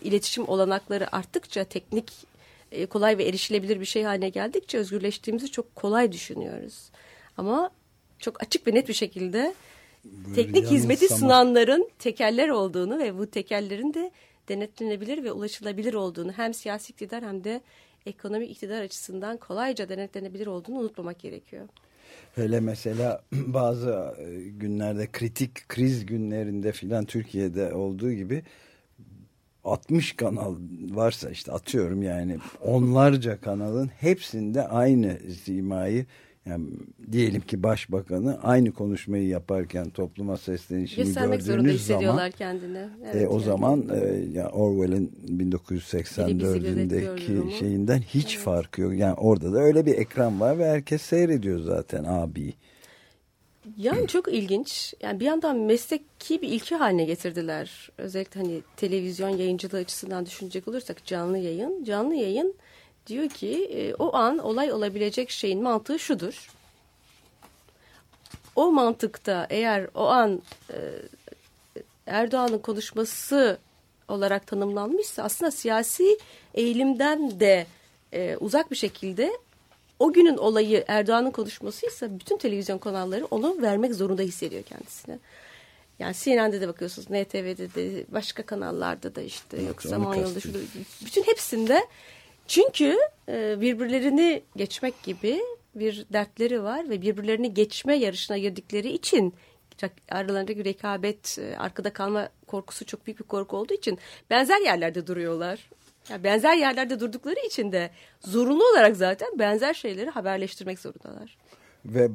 iletişim olanakları arttıkça teknik e, kolay ve erişilebilir bir şey haline geldikçe özgürleştiğimizi çok kolay düşünüyoruz. Ama çok açık ve net bir şekilde teknik hizmeti yanılsama. sunanların tekeller olduğunu ve bu tekellerin de denetlenebilir ve ulaşılabilir olduğunu hem siyasi iktidar hem de ekonomik iktidar açısından kolayca denetlenebilir olduğunu unutmamak gerekiyor. Hele mesela [CLEARS THROAT] bazı e, günlerde kritik kriz günlerinde filan Türkiye'de olduğu gibi 60 kanal varsa işte atıyorum yani onlarca kanalın hepsinde aynı simayı yani diyelim ki başbakanı aynı konuşmayı yaparken topluma seslenişini Göstermek gördüğünüz zaman kendini. e, Evet, o yani. zaman e, ya Orwell'in Biri bizi 1984'ündeki gözetliyor şeyinden hiç farkı yok. Yani orada da öyle bir ekran var ve herkes seyrediyor zaten abi. Yani [CLEARS THROAT] çok ilginç. Yani bir yandan mesleki bir ilki haline getirdiler. Özellikle hani televizyon yayıncılığı açısından düşünecek olursak canlı yayın. Canlı yayın diyor ki e, o an olay olabilecek şeyin mantığı şudur. O mantıkta eğer o an e, Erdoğan'ın konuşması olarak tanımlanmışsa aslında siyasi eğilimden de e, uzak bir şekilde o günün olayı Erdoğan'ın konuşmasıysa bütün televizyon kanalları onu vermek zorunda hissediyor kendisine. Yani CNN'de de bakıyorsunuz, NTV'de de, başka kanallarda da işte Evet, yok onu Samanyolu'da kastediyorum. şurada bütün hepsinde çünkü e, birbirlerini geçmek gibi bir dertleri var ve birbirlerini geçme yarışına girdikleri için aralarındaki rekabet, e, arkada kalma korkusu çok büyük bir korku olduğu için benzer yerlerde duruyorlar. Yani benzer yerlerde durdukları için de zorunlu olarak zaten benzer şeyleri haberleştirmek zorundalar. Ve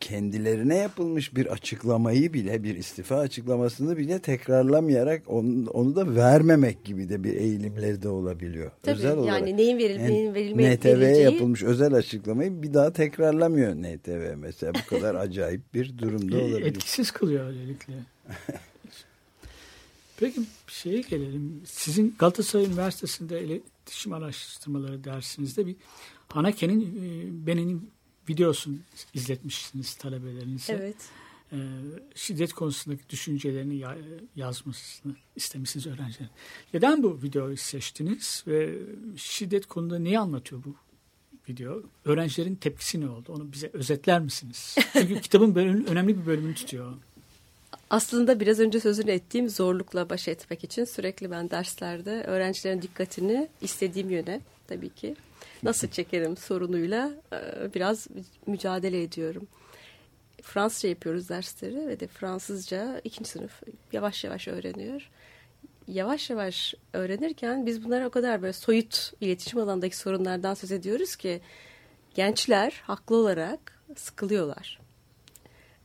kendilerine yapılmış bir açıklamayı bile bir istifa açıklamasını bile tekrarlamayarak onu, onu da vermemek gibi de bir eğilimleri de olabiliyor. Tabii, özel yani olarak. neyin verilip neyin verilme- NTV'ye verileceği- yapılmış özel açıklamayı bir daha tekrarlamıyor NTV mesela. Bu kadar acayip bir durumda E, olabilir. Etkisiz kılıyor öylelikle. [LAUGHS] Peki şeye gelelim. Sizin Galatasaray Üniversitesi'nde iletişim araştırmaları dersinizde bir Haneke'nin e, Benen'in videosunu izletmişsiniz talebelerinize. Evet. E, şiddet konusundaki düşüncelerini ya- yazmasını istemişsiniz öğrencilerin. Neden bu videoyu seçtiniz ve şiddet konuda neyi anlatıyor bu video? Öğrencilerin tepkisi ne oldu? Onu bize özetler misiniz? Çünkü [LAUGHS] kitabın bölüm- önemli bir bölümünü tutuyor. Aslında biraz önce sözünü ettiğim zorlukla baş etmek için sürekli ben derslerde öğrencilerin dikkatini istediğim yöne tabii ki nasıl çekerim sorunuyla e, biraz mücadele ediyorum. Fransızca yapıyoruz dersleri ve de Fransızca ikinci sınıf yavaş yavaş öğreniyor. Yavaş yavaş öğrenirken biz bunlara o kadar böyle soyut iletişim alanındaki sorunlardan söz ediyoruz ki gençler haklı olarak sıkılıyorlar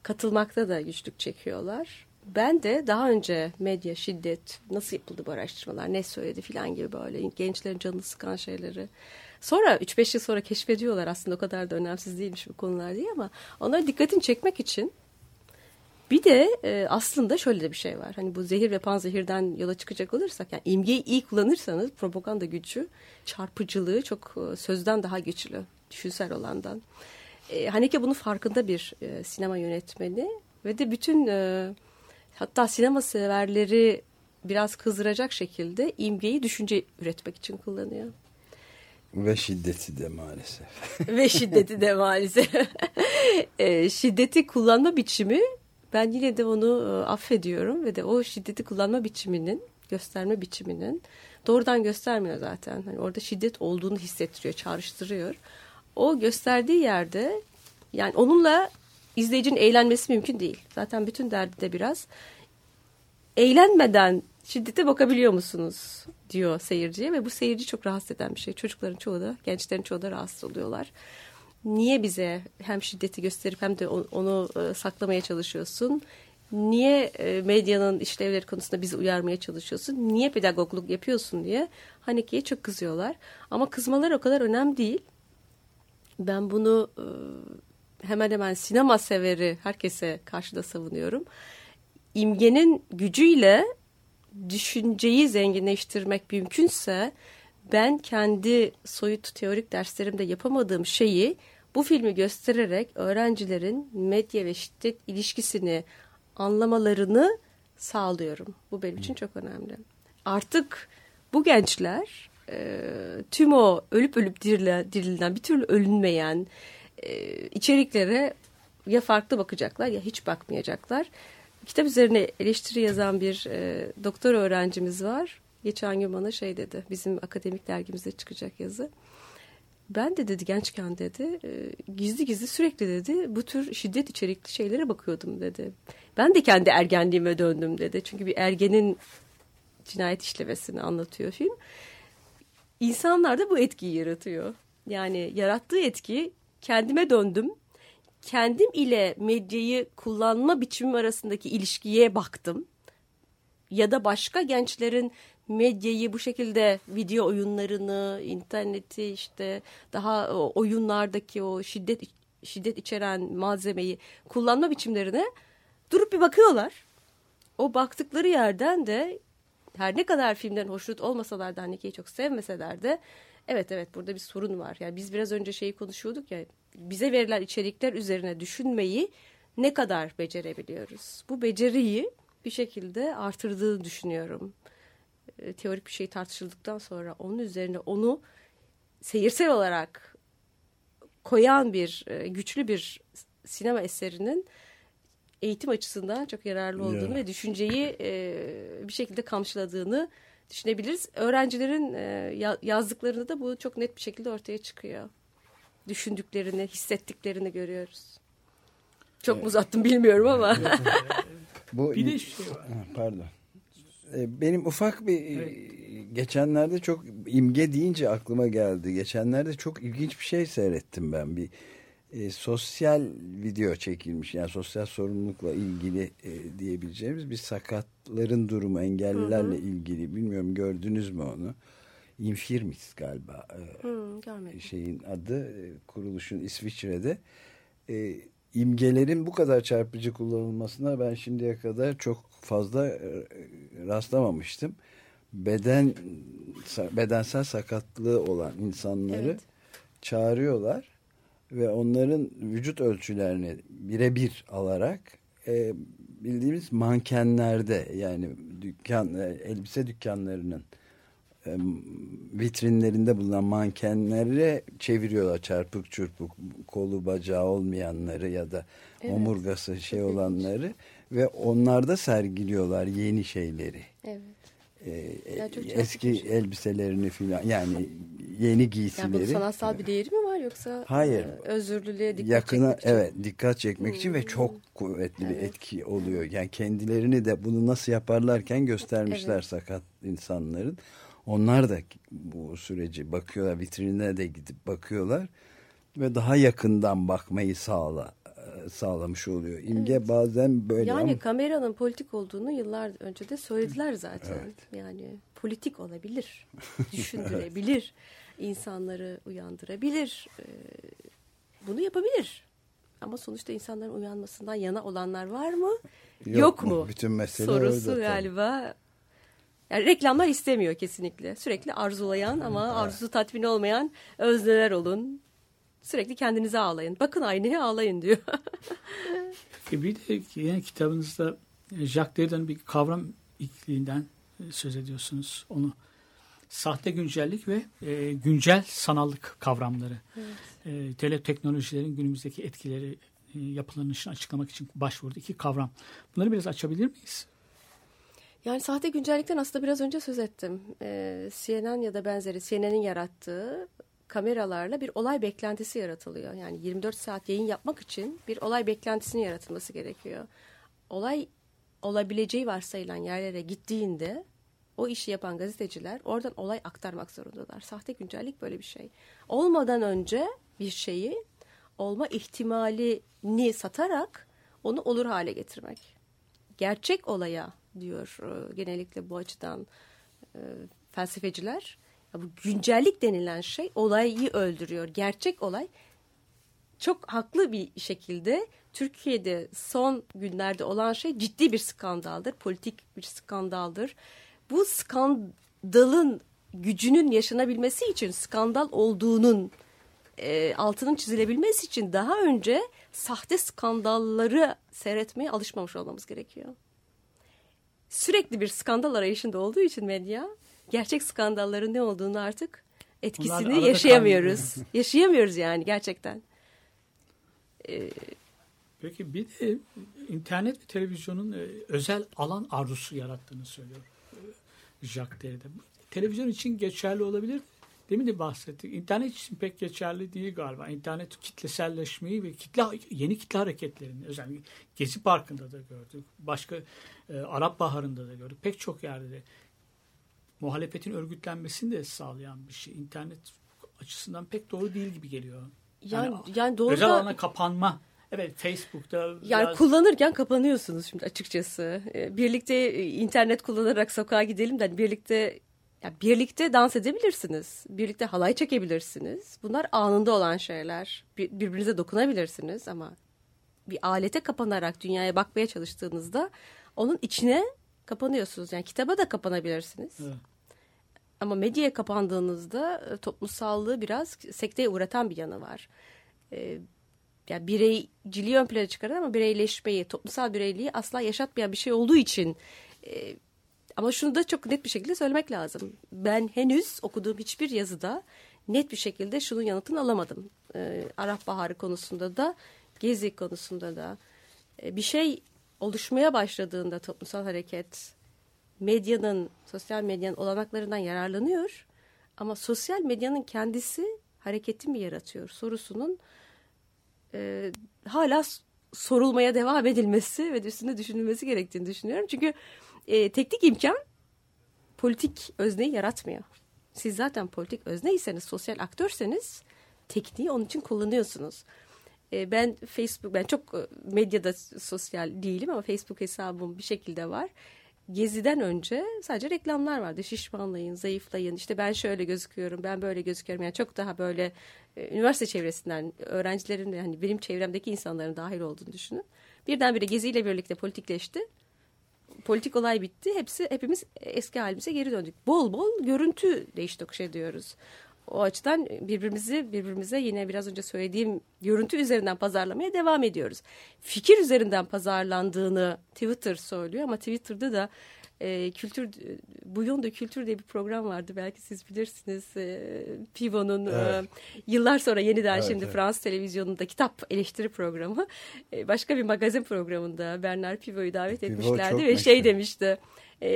katılmakta da güçlük çekiyorlar. Ben de daha önce medya, şiddet, nasıl yapıldı bu araştırmalar, ne söyledi filan gibi böyle gençlerin canını sıkan şeyleri. Sonra 3-5 yıl sonra keşfediyorlar aslında o kadar da önemsiz değilmiş bu konular diye ama onların dikkatini çekmek için bir de e, aslında şöyle de bir şey var. Hani bu zehir ve panzehirden yola çıkacak olursak yani imgeyi iyi kullanırsanız propaganda gücü, çarpıcılığı çok e, sözden daha güçlü, düşünsel olandan. E, Haneke bunun farkında bir e, sinema yönetmeni ve de bütün e, hatta sinema severleri biraz kızdıracak şekilde imgeyi düşünce üretmek için kullanıyor. Ve şiddeti de maalesef. [LAUGHS] ve şiddeti de maalesef. [LAUGHS] e, şiddeti kullanma biçimi ben yine de onu e, affediyorum ve de o şiddeti kullanma biçiminin gösterme biçiminin doğrudan göstermiyor zaten. Hani orada şiddet olduğunu hissettiriyor, çağrıştırıyor. O gösterdiği yerde yani onunla izleyicinin eğlenmesi mümkün değil. Zaten bütün derdi de biraz eğlenmeden şiddete bakabiliyor musunuz diyor seyirciye ve bu seyirci çok rahatsız eden bir şey. Çocukların çoğu da gençlerin çoğu da rahatsız oluyorlar. Niye bize hem şiddeti gösterip hem de onu e, saklamaya çalışıyorsun? Niye e, medyanın işlevleri konusunda bizi uyarmaya çalışıyorsun? Niye pedagogluk yapıyorsun diye Haneke'ye çok kızıyorlar. Ama kızmalar o kadar önemli değil. Ben bunu e, hemen hemen sinema severi herkese karşıda savunuyorum. İmgenin gücüyle düşünceyi zenginleştirmek mümkünse ben kendi soyut teorik derslerimde yapamadığım şeyi bu filmi göstererek öğrencilerin medya ve şiddet ilişkisini anlamalarını sağlıyorum. Bu benim için çok önemli. Artık bu gençler tüm o ölüp ölüp dirile, dirilen bir türlü ölünmeyen e, içeriklere ya farklı bakacaklar ya hiç bakmayacaklar. Kitap üzerine eleştiri yazan bir e, doktor öğrencimiz var. Geçen gün bana şey dedi. Bizim akademik dergimizde çıkacak yazı. Ben de dedi gençken dedi e, gizli gizli sürekli dedi bu tür şiddet içerikli şeylere bakıyordum dedi. Ben de kendi ergenliğime döndüm dedi. Çünkü bir ergenin cinayet işlemesini anlatıyor film. İnsanlarda bu etkiyi yaratıyor. Yani yarattığı etki kendime döndüm. Kendim ile medyayı kullanma biçimim arasındaki ilişkiye baktım. Ya da başka gençlerin medyayı bu şekilde video oyunlarını, interneti işte daha o oyunlardaki o şiddet şiddet içeren malzemeyi kullanma biçimlerine durup bir bakıyorlar. O baktıkları yerden de her ne kadar filmden hoşnut olmasalar da Hanneke'yi çok sevmeseler de evet evet burada bir sorun var. Yani biz biraz önce şeyi konuşuyorduk ya bize verilen içerikler üzerine düşünmeyi ne kadar becerebiliyoruz? Bu beceriyi bir şekilde artırdığını düşünüyorum. E, teorik bir şey tartışıldıktan sonra onun üzerine onu seyirsel olarak koyan bir e, güçlü bir sinema eserinin eğitim açısından çok yararlı olduğunu Ya. ve düşünceyi e, bir şekilde kamçıladığını düşünebiliriz. Öğrencilerin e, ya- yazdıklarında da bu çok net bir şekilde ortaya çıkıyor. Düşündüklerini, hissettiklerini görüyoruz. Çok mu uzattım bilmiyorum ama. [LAUGHS] Bu Bir de şey var. Pardon. E, Benim ufak bir e, geçenlerde çok imge deyince aklıma geldi. Geçenlerde çok ilginç bir şey seyrettim ben. Bir e, sosyal video çekilmiş. Yani sosyal sorumlulukla ilgili e, diyebileceğimiz bir sakatların durumu engellilerle ilgili. Bilmiyorum gördünüz mü onu? Infirmis galiba. E, görmedim. şeyin adı e, kuruluşun İsviçre'de e, imgelerin bu kadar çarpıcı kullanılmasına ben şimdiye kadar çok fazla e, rastlamamıştım. Beden bedensel sakatlığı olan insanları Evet. çağırıyorlar ve onların vücut ölçülerini birebir alarak e, bildiğimiz mankenlerde yani dükkan e, elbise dükkanlarının e, vitrinlerinde bulunan mankenleri çeviriyorlar çarpık çırpık kolu bacağı olmayanları ya da Evet. omurgası şey olanları ve onlarda sergiliyorlar yeni şeyleri. Evet. E, çok eski çarpıcı. elbiselerini filan yani yeni Yani giysileri. bunun sanatsal bir değeri mi var yoksa Hayır. e, özürlülüğe dikkat yakına çekmek için? evet dikkat çekmek için ve Hmm. çok kuvvetli bir Evet. etki oluyor. Yani kendilerini de bunu nasıl yaparlarken göstermişler Evet. sakat insanların. Onlar da bu süreci bakıyorlar vitrine de gidip bakıyorlar ve daha yakından bakmayı sağla e, sağlamış oluyor. İmge bazen böyle Yani ama kameranın politik olduğunu yıllar önce de söylediler zaten. Evet. Yani politik olabilir, düşündürebilir, [LAUGHS] insanları uyandırabilir, e, bunu yapabilir. Ama sonuçta insanların uyanmasından yana olanlar var mı? Yok, mu? Bütün mesele Sorusu tabii. galiba. Yani reklamlar istemiyor kesinlikle. Sürekli arzulayan [LAUGHS] ama arzusu tatmin olmayan özneler olun. Sürekli kendinize ağlayın. Bakın aynaya ağlayın diyor. [LAUGHS] E bir de yine kitabınızda Jacques Derrida'nın bir kavram ikliğinden e, söz ediyorsunuz. Onu sahte güncellik ve e, güncel sanallık kavramları. E, tele teknolojilerin günümüzdeki etkileri e, yapılanışını açıklamak için başvurdu iki kavram. Bunları biraz açabilir miyiz? Yani sahte güncellikten aslında biraz önce söz ettim. Ee, CNN ya da benzeri CNN'in yarattığı kameralarla bir olay beklentisi yaratılıyor. Yani 24 saat yayın yapmak için bir olay beklentisinin yaratılması gerekiyor. Olay olabileceği varsayılan yerlere gittiğinde o işi yapan gazeteciler oradan olay aktarmak zorundalar. Sahte güncellik böyle bir şey. Olmadan önce bir şeyi olma ihtimalini satarak onu olur hale getirmek gerçek olaya diyor e, genellikle bu açıdan e, felsefeciler. Ya bu güncellik denilen şey olayı öldürüyor. Gerçek olay çok haklı bir şekilde Türkiye'de son günlerde olan şey ciddi bir skandaldır. Politik bir skandaldır. Bu skandalın gücünün yaşanabilmesi için skandal olduğunun e, altının çizilebilmesi için daha önce sahte skandalları seyretmeye alışmamış olmamız gerekiyor. Sürekli bir skandal arayışında olduğu için medya gerçek skandalların ne olduğunu artık etkisini yaşayamıyoruz. Yaşayamıyoruz yani gerçekten. Peki bir de internet ve televizyonun e, özel alan arzusu yarattığını söylüyor Jacques Derrida. Televizyon için geçerli olabilir. Demin de bahsettik. İnternet için pek geçerli değil galiba. İnternet kitleselleşmeyi ve kitle yeni kitle hareketlerini özellikle Gezi Parkı'nda da gördük. Başka e, Arap Baharı'nda da gördük. Pek çok yerde de muhalefetin örgütlenmesini de sağlayan bir şey. İnternet açısından pek doğru değil gibi geliyor. Yani, yani doğru özel da- alana kapanma. Evet Facebook'ta Yani biraz- kullanırken kapanıyorsunuz şimdi açıkçası. Ee, Birlikte e, internet kullanarak sokağa gidelim de hani birlikte ya birlikte dans edebilirsiniz. Birlikte halay çekebilirsiniz. Bunlar anında olan şeyler. Bir- birbirinize dokunabilirsiniz ama bir alete kapanarak dünyaya bakmaya çalıştığınızda onun içine kapanıyorsunuz. Yani kitaba da kapanabilirsiniz. Ama medyaya kapandığınızda e, toplumsallığı biraz sekteye uğratan bir yanı var. E, yani bireyciliği ön plana çıkarır ama bireyleşmeyi, toplumsal bireyliği asla yaşatmayan bir şey olduğu için e, ama şunu da çok net bir şekilde söylemek lazım. Ben henüz okuduğum hiçbir yazıda net bir şekilde şunun yanıtını alamadım. E, Arap Baharı konusunda da, Gezi konusunda da. E, bir şey oluşmaya başladığında toplumsal hareket, medyanın, sosyal medyanın olanaklarından yararlanıyor. Ama sosyal medyanın kendisi hareketi mi yaratıyor sorusunun e, hala sorulmaya devam edilmesi ve üstünde düşünülmesi gerektiğini düşünüyorum. Çünkü e, teknik imkan politik özneyi yaratmıyor. Siz zaten politik özneyseniz, sosyal aktörseniz tekniği onun için kullanıyorsunuz. E, ben Facebook, ben çok e, medyada sosyal değilim ama Facebook hesabım bir şekilde var. Gezi'den önce sadece reklamlar vardı. Şişmanlayın, zayıflayın, işte ben şöyle gözüküyorum, ben böyle gözüküyorum. Yani çok daha böyle üniversite çevresinden öğrencilerin hani benim çevremdeki insanların dahil olduğunu düşünün. Birdenbire Gezi ile birlikte politikleşti politik olay bitti. Hepsi hepimiz eski halimize geri döndük. Bol bol görüntü değiş tokuş ediyoruz. O açıdan birbirimizi birbirimize yine biraz önce söylediğim görüntü üzerinden pazarlamaya devam ediyoruz. Fikir üzerinden pazarlandığını Twitter söylüyor ama Twitter'da da e, kültür Bouillon de Kültür diye bir program vardı belki siz bilirsiniz. E, Pivot'un e, Evet. yıllar sonra yeniden Evet, şimdi evet. Fransız televizyonunda kitap eleştiri programı e, başka bir magazin programında Bernard Pivot'u davet Pivot etmişlerdi ve şey meşhur. demişti e,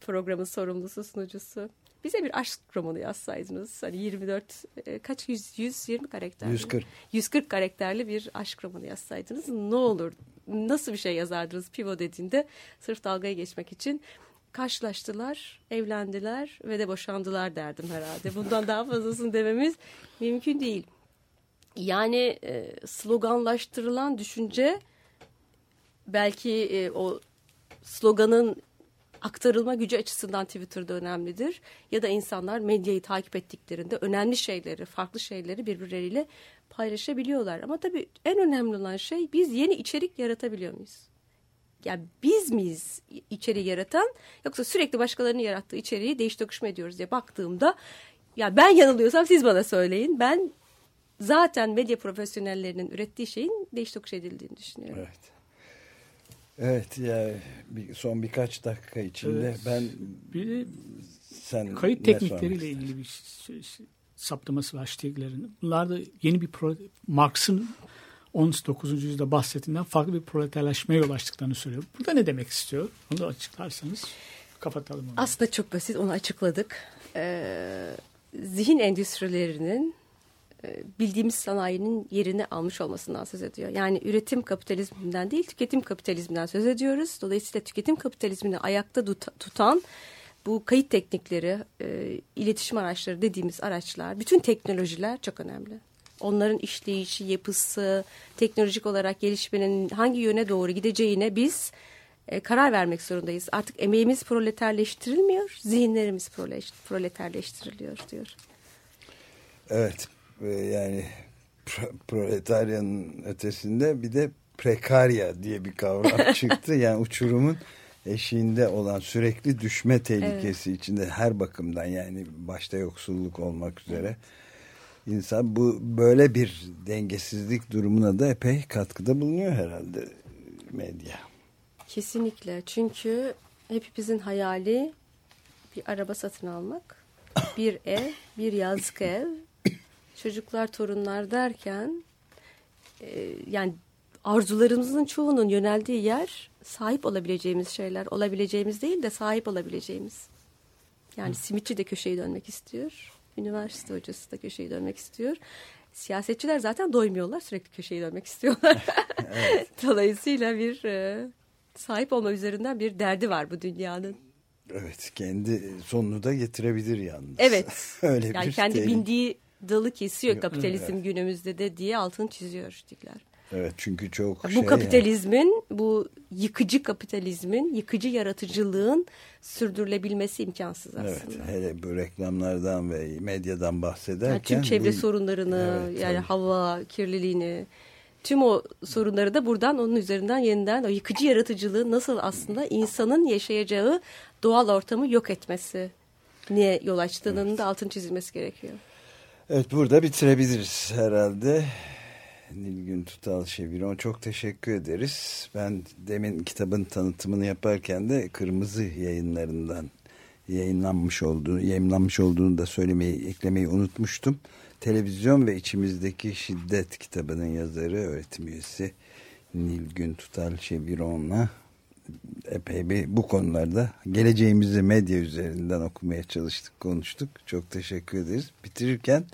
programın sorumlusu sunucusu. Bize bir aşk romanı yazsaydınız. Hani 24 e, kaç 100 120 karakter. mi? 140. 140 karakterli bir aşk romanı yazsaydınız ne olur? Nasıl bir şey yazardınız Pivot dediğinde sırf dalgaya geçmek için karşılaştılar, evlendiler ve de boşandılar derdim herhalde. Bundan daha fazlasını dememiz mümkün değil. Yani e, sloganlaştırılan düşünce belki e, o sloganın aktarılma gücü açısından Twitter'da önemlidir. Ya da insanlar medyayı takip ettiklerinde önemli şeyleri, farklı şeyleri birbirleriyle paylaşabiliyorlar. Ama tabii en önemli olan şey biz yeni içerik yaratabiliyor muyuz? Ya biz miyiz içeriği yaratan yoksa sürekli başkalarının yarattığı içeriği değiş tokuş mu ediyoruz diye baktığımda ya ben yanılıyorsam siz bana söyleyin. Ben zaten medya profesyonellerinin ürettiği şeyin değiş tokuş edildiğini düşünüyorum. Evet. Evet ya bir, son birkaç dakika içinde Evet. ben Bir de sen kayıt teknikleriyle ilgili bir şey- şey- saptaması var Stigler'in. Bunlar da yeni bir pro, Marx'ın 19. yüzyılda bahsettiğinden farklı bir proleterleşmeye yol açtıklarını söylüyor. Burada ne demek istiyor? Onu da açıklarsanız kapatalım onu. Aslında çok basit onu açıkladık. Ee, zihin endüstrilerinin bildiğimiz sanayinin yerini almış olmasından söz ediyor. Yani üretim kapitalizminden değil tüketim kapitalizminden söz ediyoruz. Dolayısıyla tüketim kapitalizmini ayakta tut- tutan bu kayıt teknikleri, e, iletişim araçları dediğimiz araçlar, bütün teknolojiler çok önemli. Onların işleyişi, yapısı, teknolojik olarak gelişmenin hangi yöne doğru gideceğine biz e, karar vermek zorundayız. Artık emeğimiz proleterleştirilmiyor, zihinlerimiz prole- proleterleştiriliyor diyor. Evet e, yani pro- proletaryanın ötesinde bir de prekarya diye bir kavram [LAUGHS] çıktı. Yani uçurumun eşiğinde olan sürekli düşme tehlikesi içinde her bakımdan yani başta yoksulluk olmak üzere insan bu böyle bir dengesizlik durumuna da epey katkıda bulunuyor herhalde medya. Kesinlikle. Çünkü hepimizin hayali bir araba satın almak, bir ev, bir yazlık [LAUGHS] ev, çocuklar, torunlar derken e, yani arzularımızın çoğunun yöneldiği yer sahip olabileceğimiz şeyler, olabileceğimiz değil de sahip olabileceğimiz. Yani simitçi de köşeyi dönmek istiyor. Üniversite hocası da köşeyi dönmek istiyor. Siyasetçiler zaten doymuyorlar. Sürekli köşeyi dönmek istiyorlar. [LAUGHS] Dolayısıyla bir e, sahip olma üzerinden bir derdi var bu dünyanın. Evet kendi sonunu da getirebilir yalnız. Evet. [LAUGHS] Öyle Yani bir kendi tehlike. bindiği dalı kesiyor kapitalizm günümüzde de diye altını çiziyor Stigler. Evet çünkü çok Bu şey kapitalizmin, bu yıkıcı kapitalizmin, yıkıcı yaratıcılığın sürdürülebilmesi imkansız aslında. Evet, hele bu reklamlardan ve medyadan bahsederken. Yani tüm çevre bu- sorunlarını, Evet, yani tabii. hava kirliliğini, tüm o sorunları da buradan onun üzerinden yeniden o yıkıcı yaratıcılığı nasıl aslında insanın yaşayacağı doğal ortamı yok etmesi niye yol açtığının da altını çizilmesi gerekiyor. Evet burada bitirebiliriz herhalde. Nilgün Tutal Şeviron çok teşekkür ederiz. Ben demin kitabın tanıtımını yaparken de Kırmızı yayınlarından yayınlanmış olduğunu, yayınlanmış olduğunu da söylemeyi, eklemeyi unutmuştum. Televizyon ve içimizdeki şiddet kitabının yazarı, öğretim üyesi Nilgün Tutal Şeviron'la epey bir bu konularda geleceğimizi medya üzerinden okumaya çalıştık, konuştuk. Çok teşekkür ederiz. Bitirirken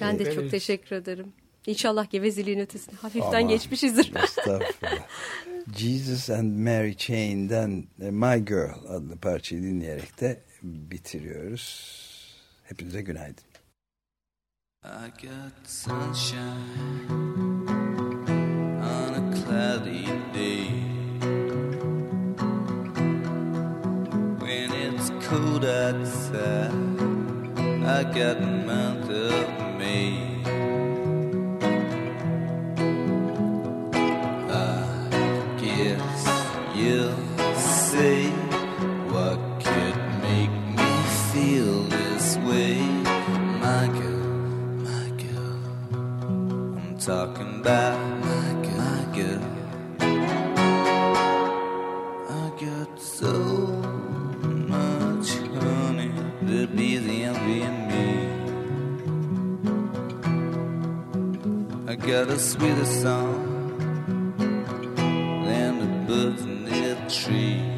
ben de çok ederiz. teşekkür ederim. İnşallah gevezeliğin ötesine hafiften Aman. geçmişizdir. Estağfurullah. [LAUGHS] Jesus and Mary Chain'den e, My Girl adlı parçayı dinleyerek de bitiriyoruz. Hepinize günaydın. I got sunshine on a cloudy day. Cold outside, I got the month of May. I guess you'll say what could make me feel this way, my girl, my girl. I'm talking about I got a sweeter song than the birds in the tree.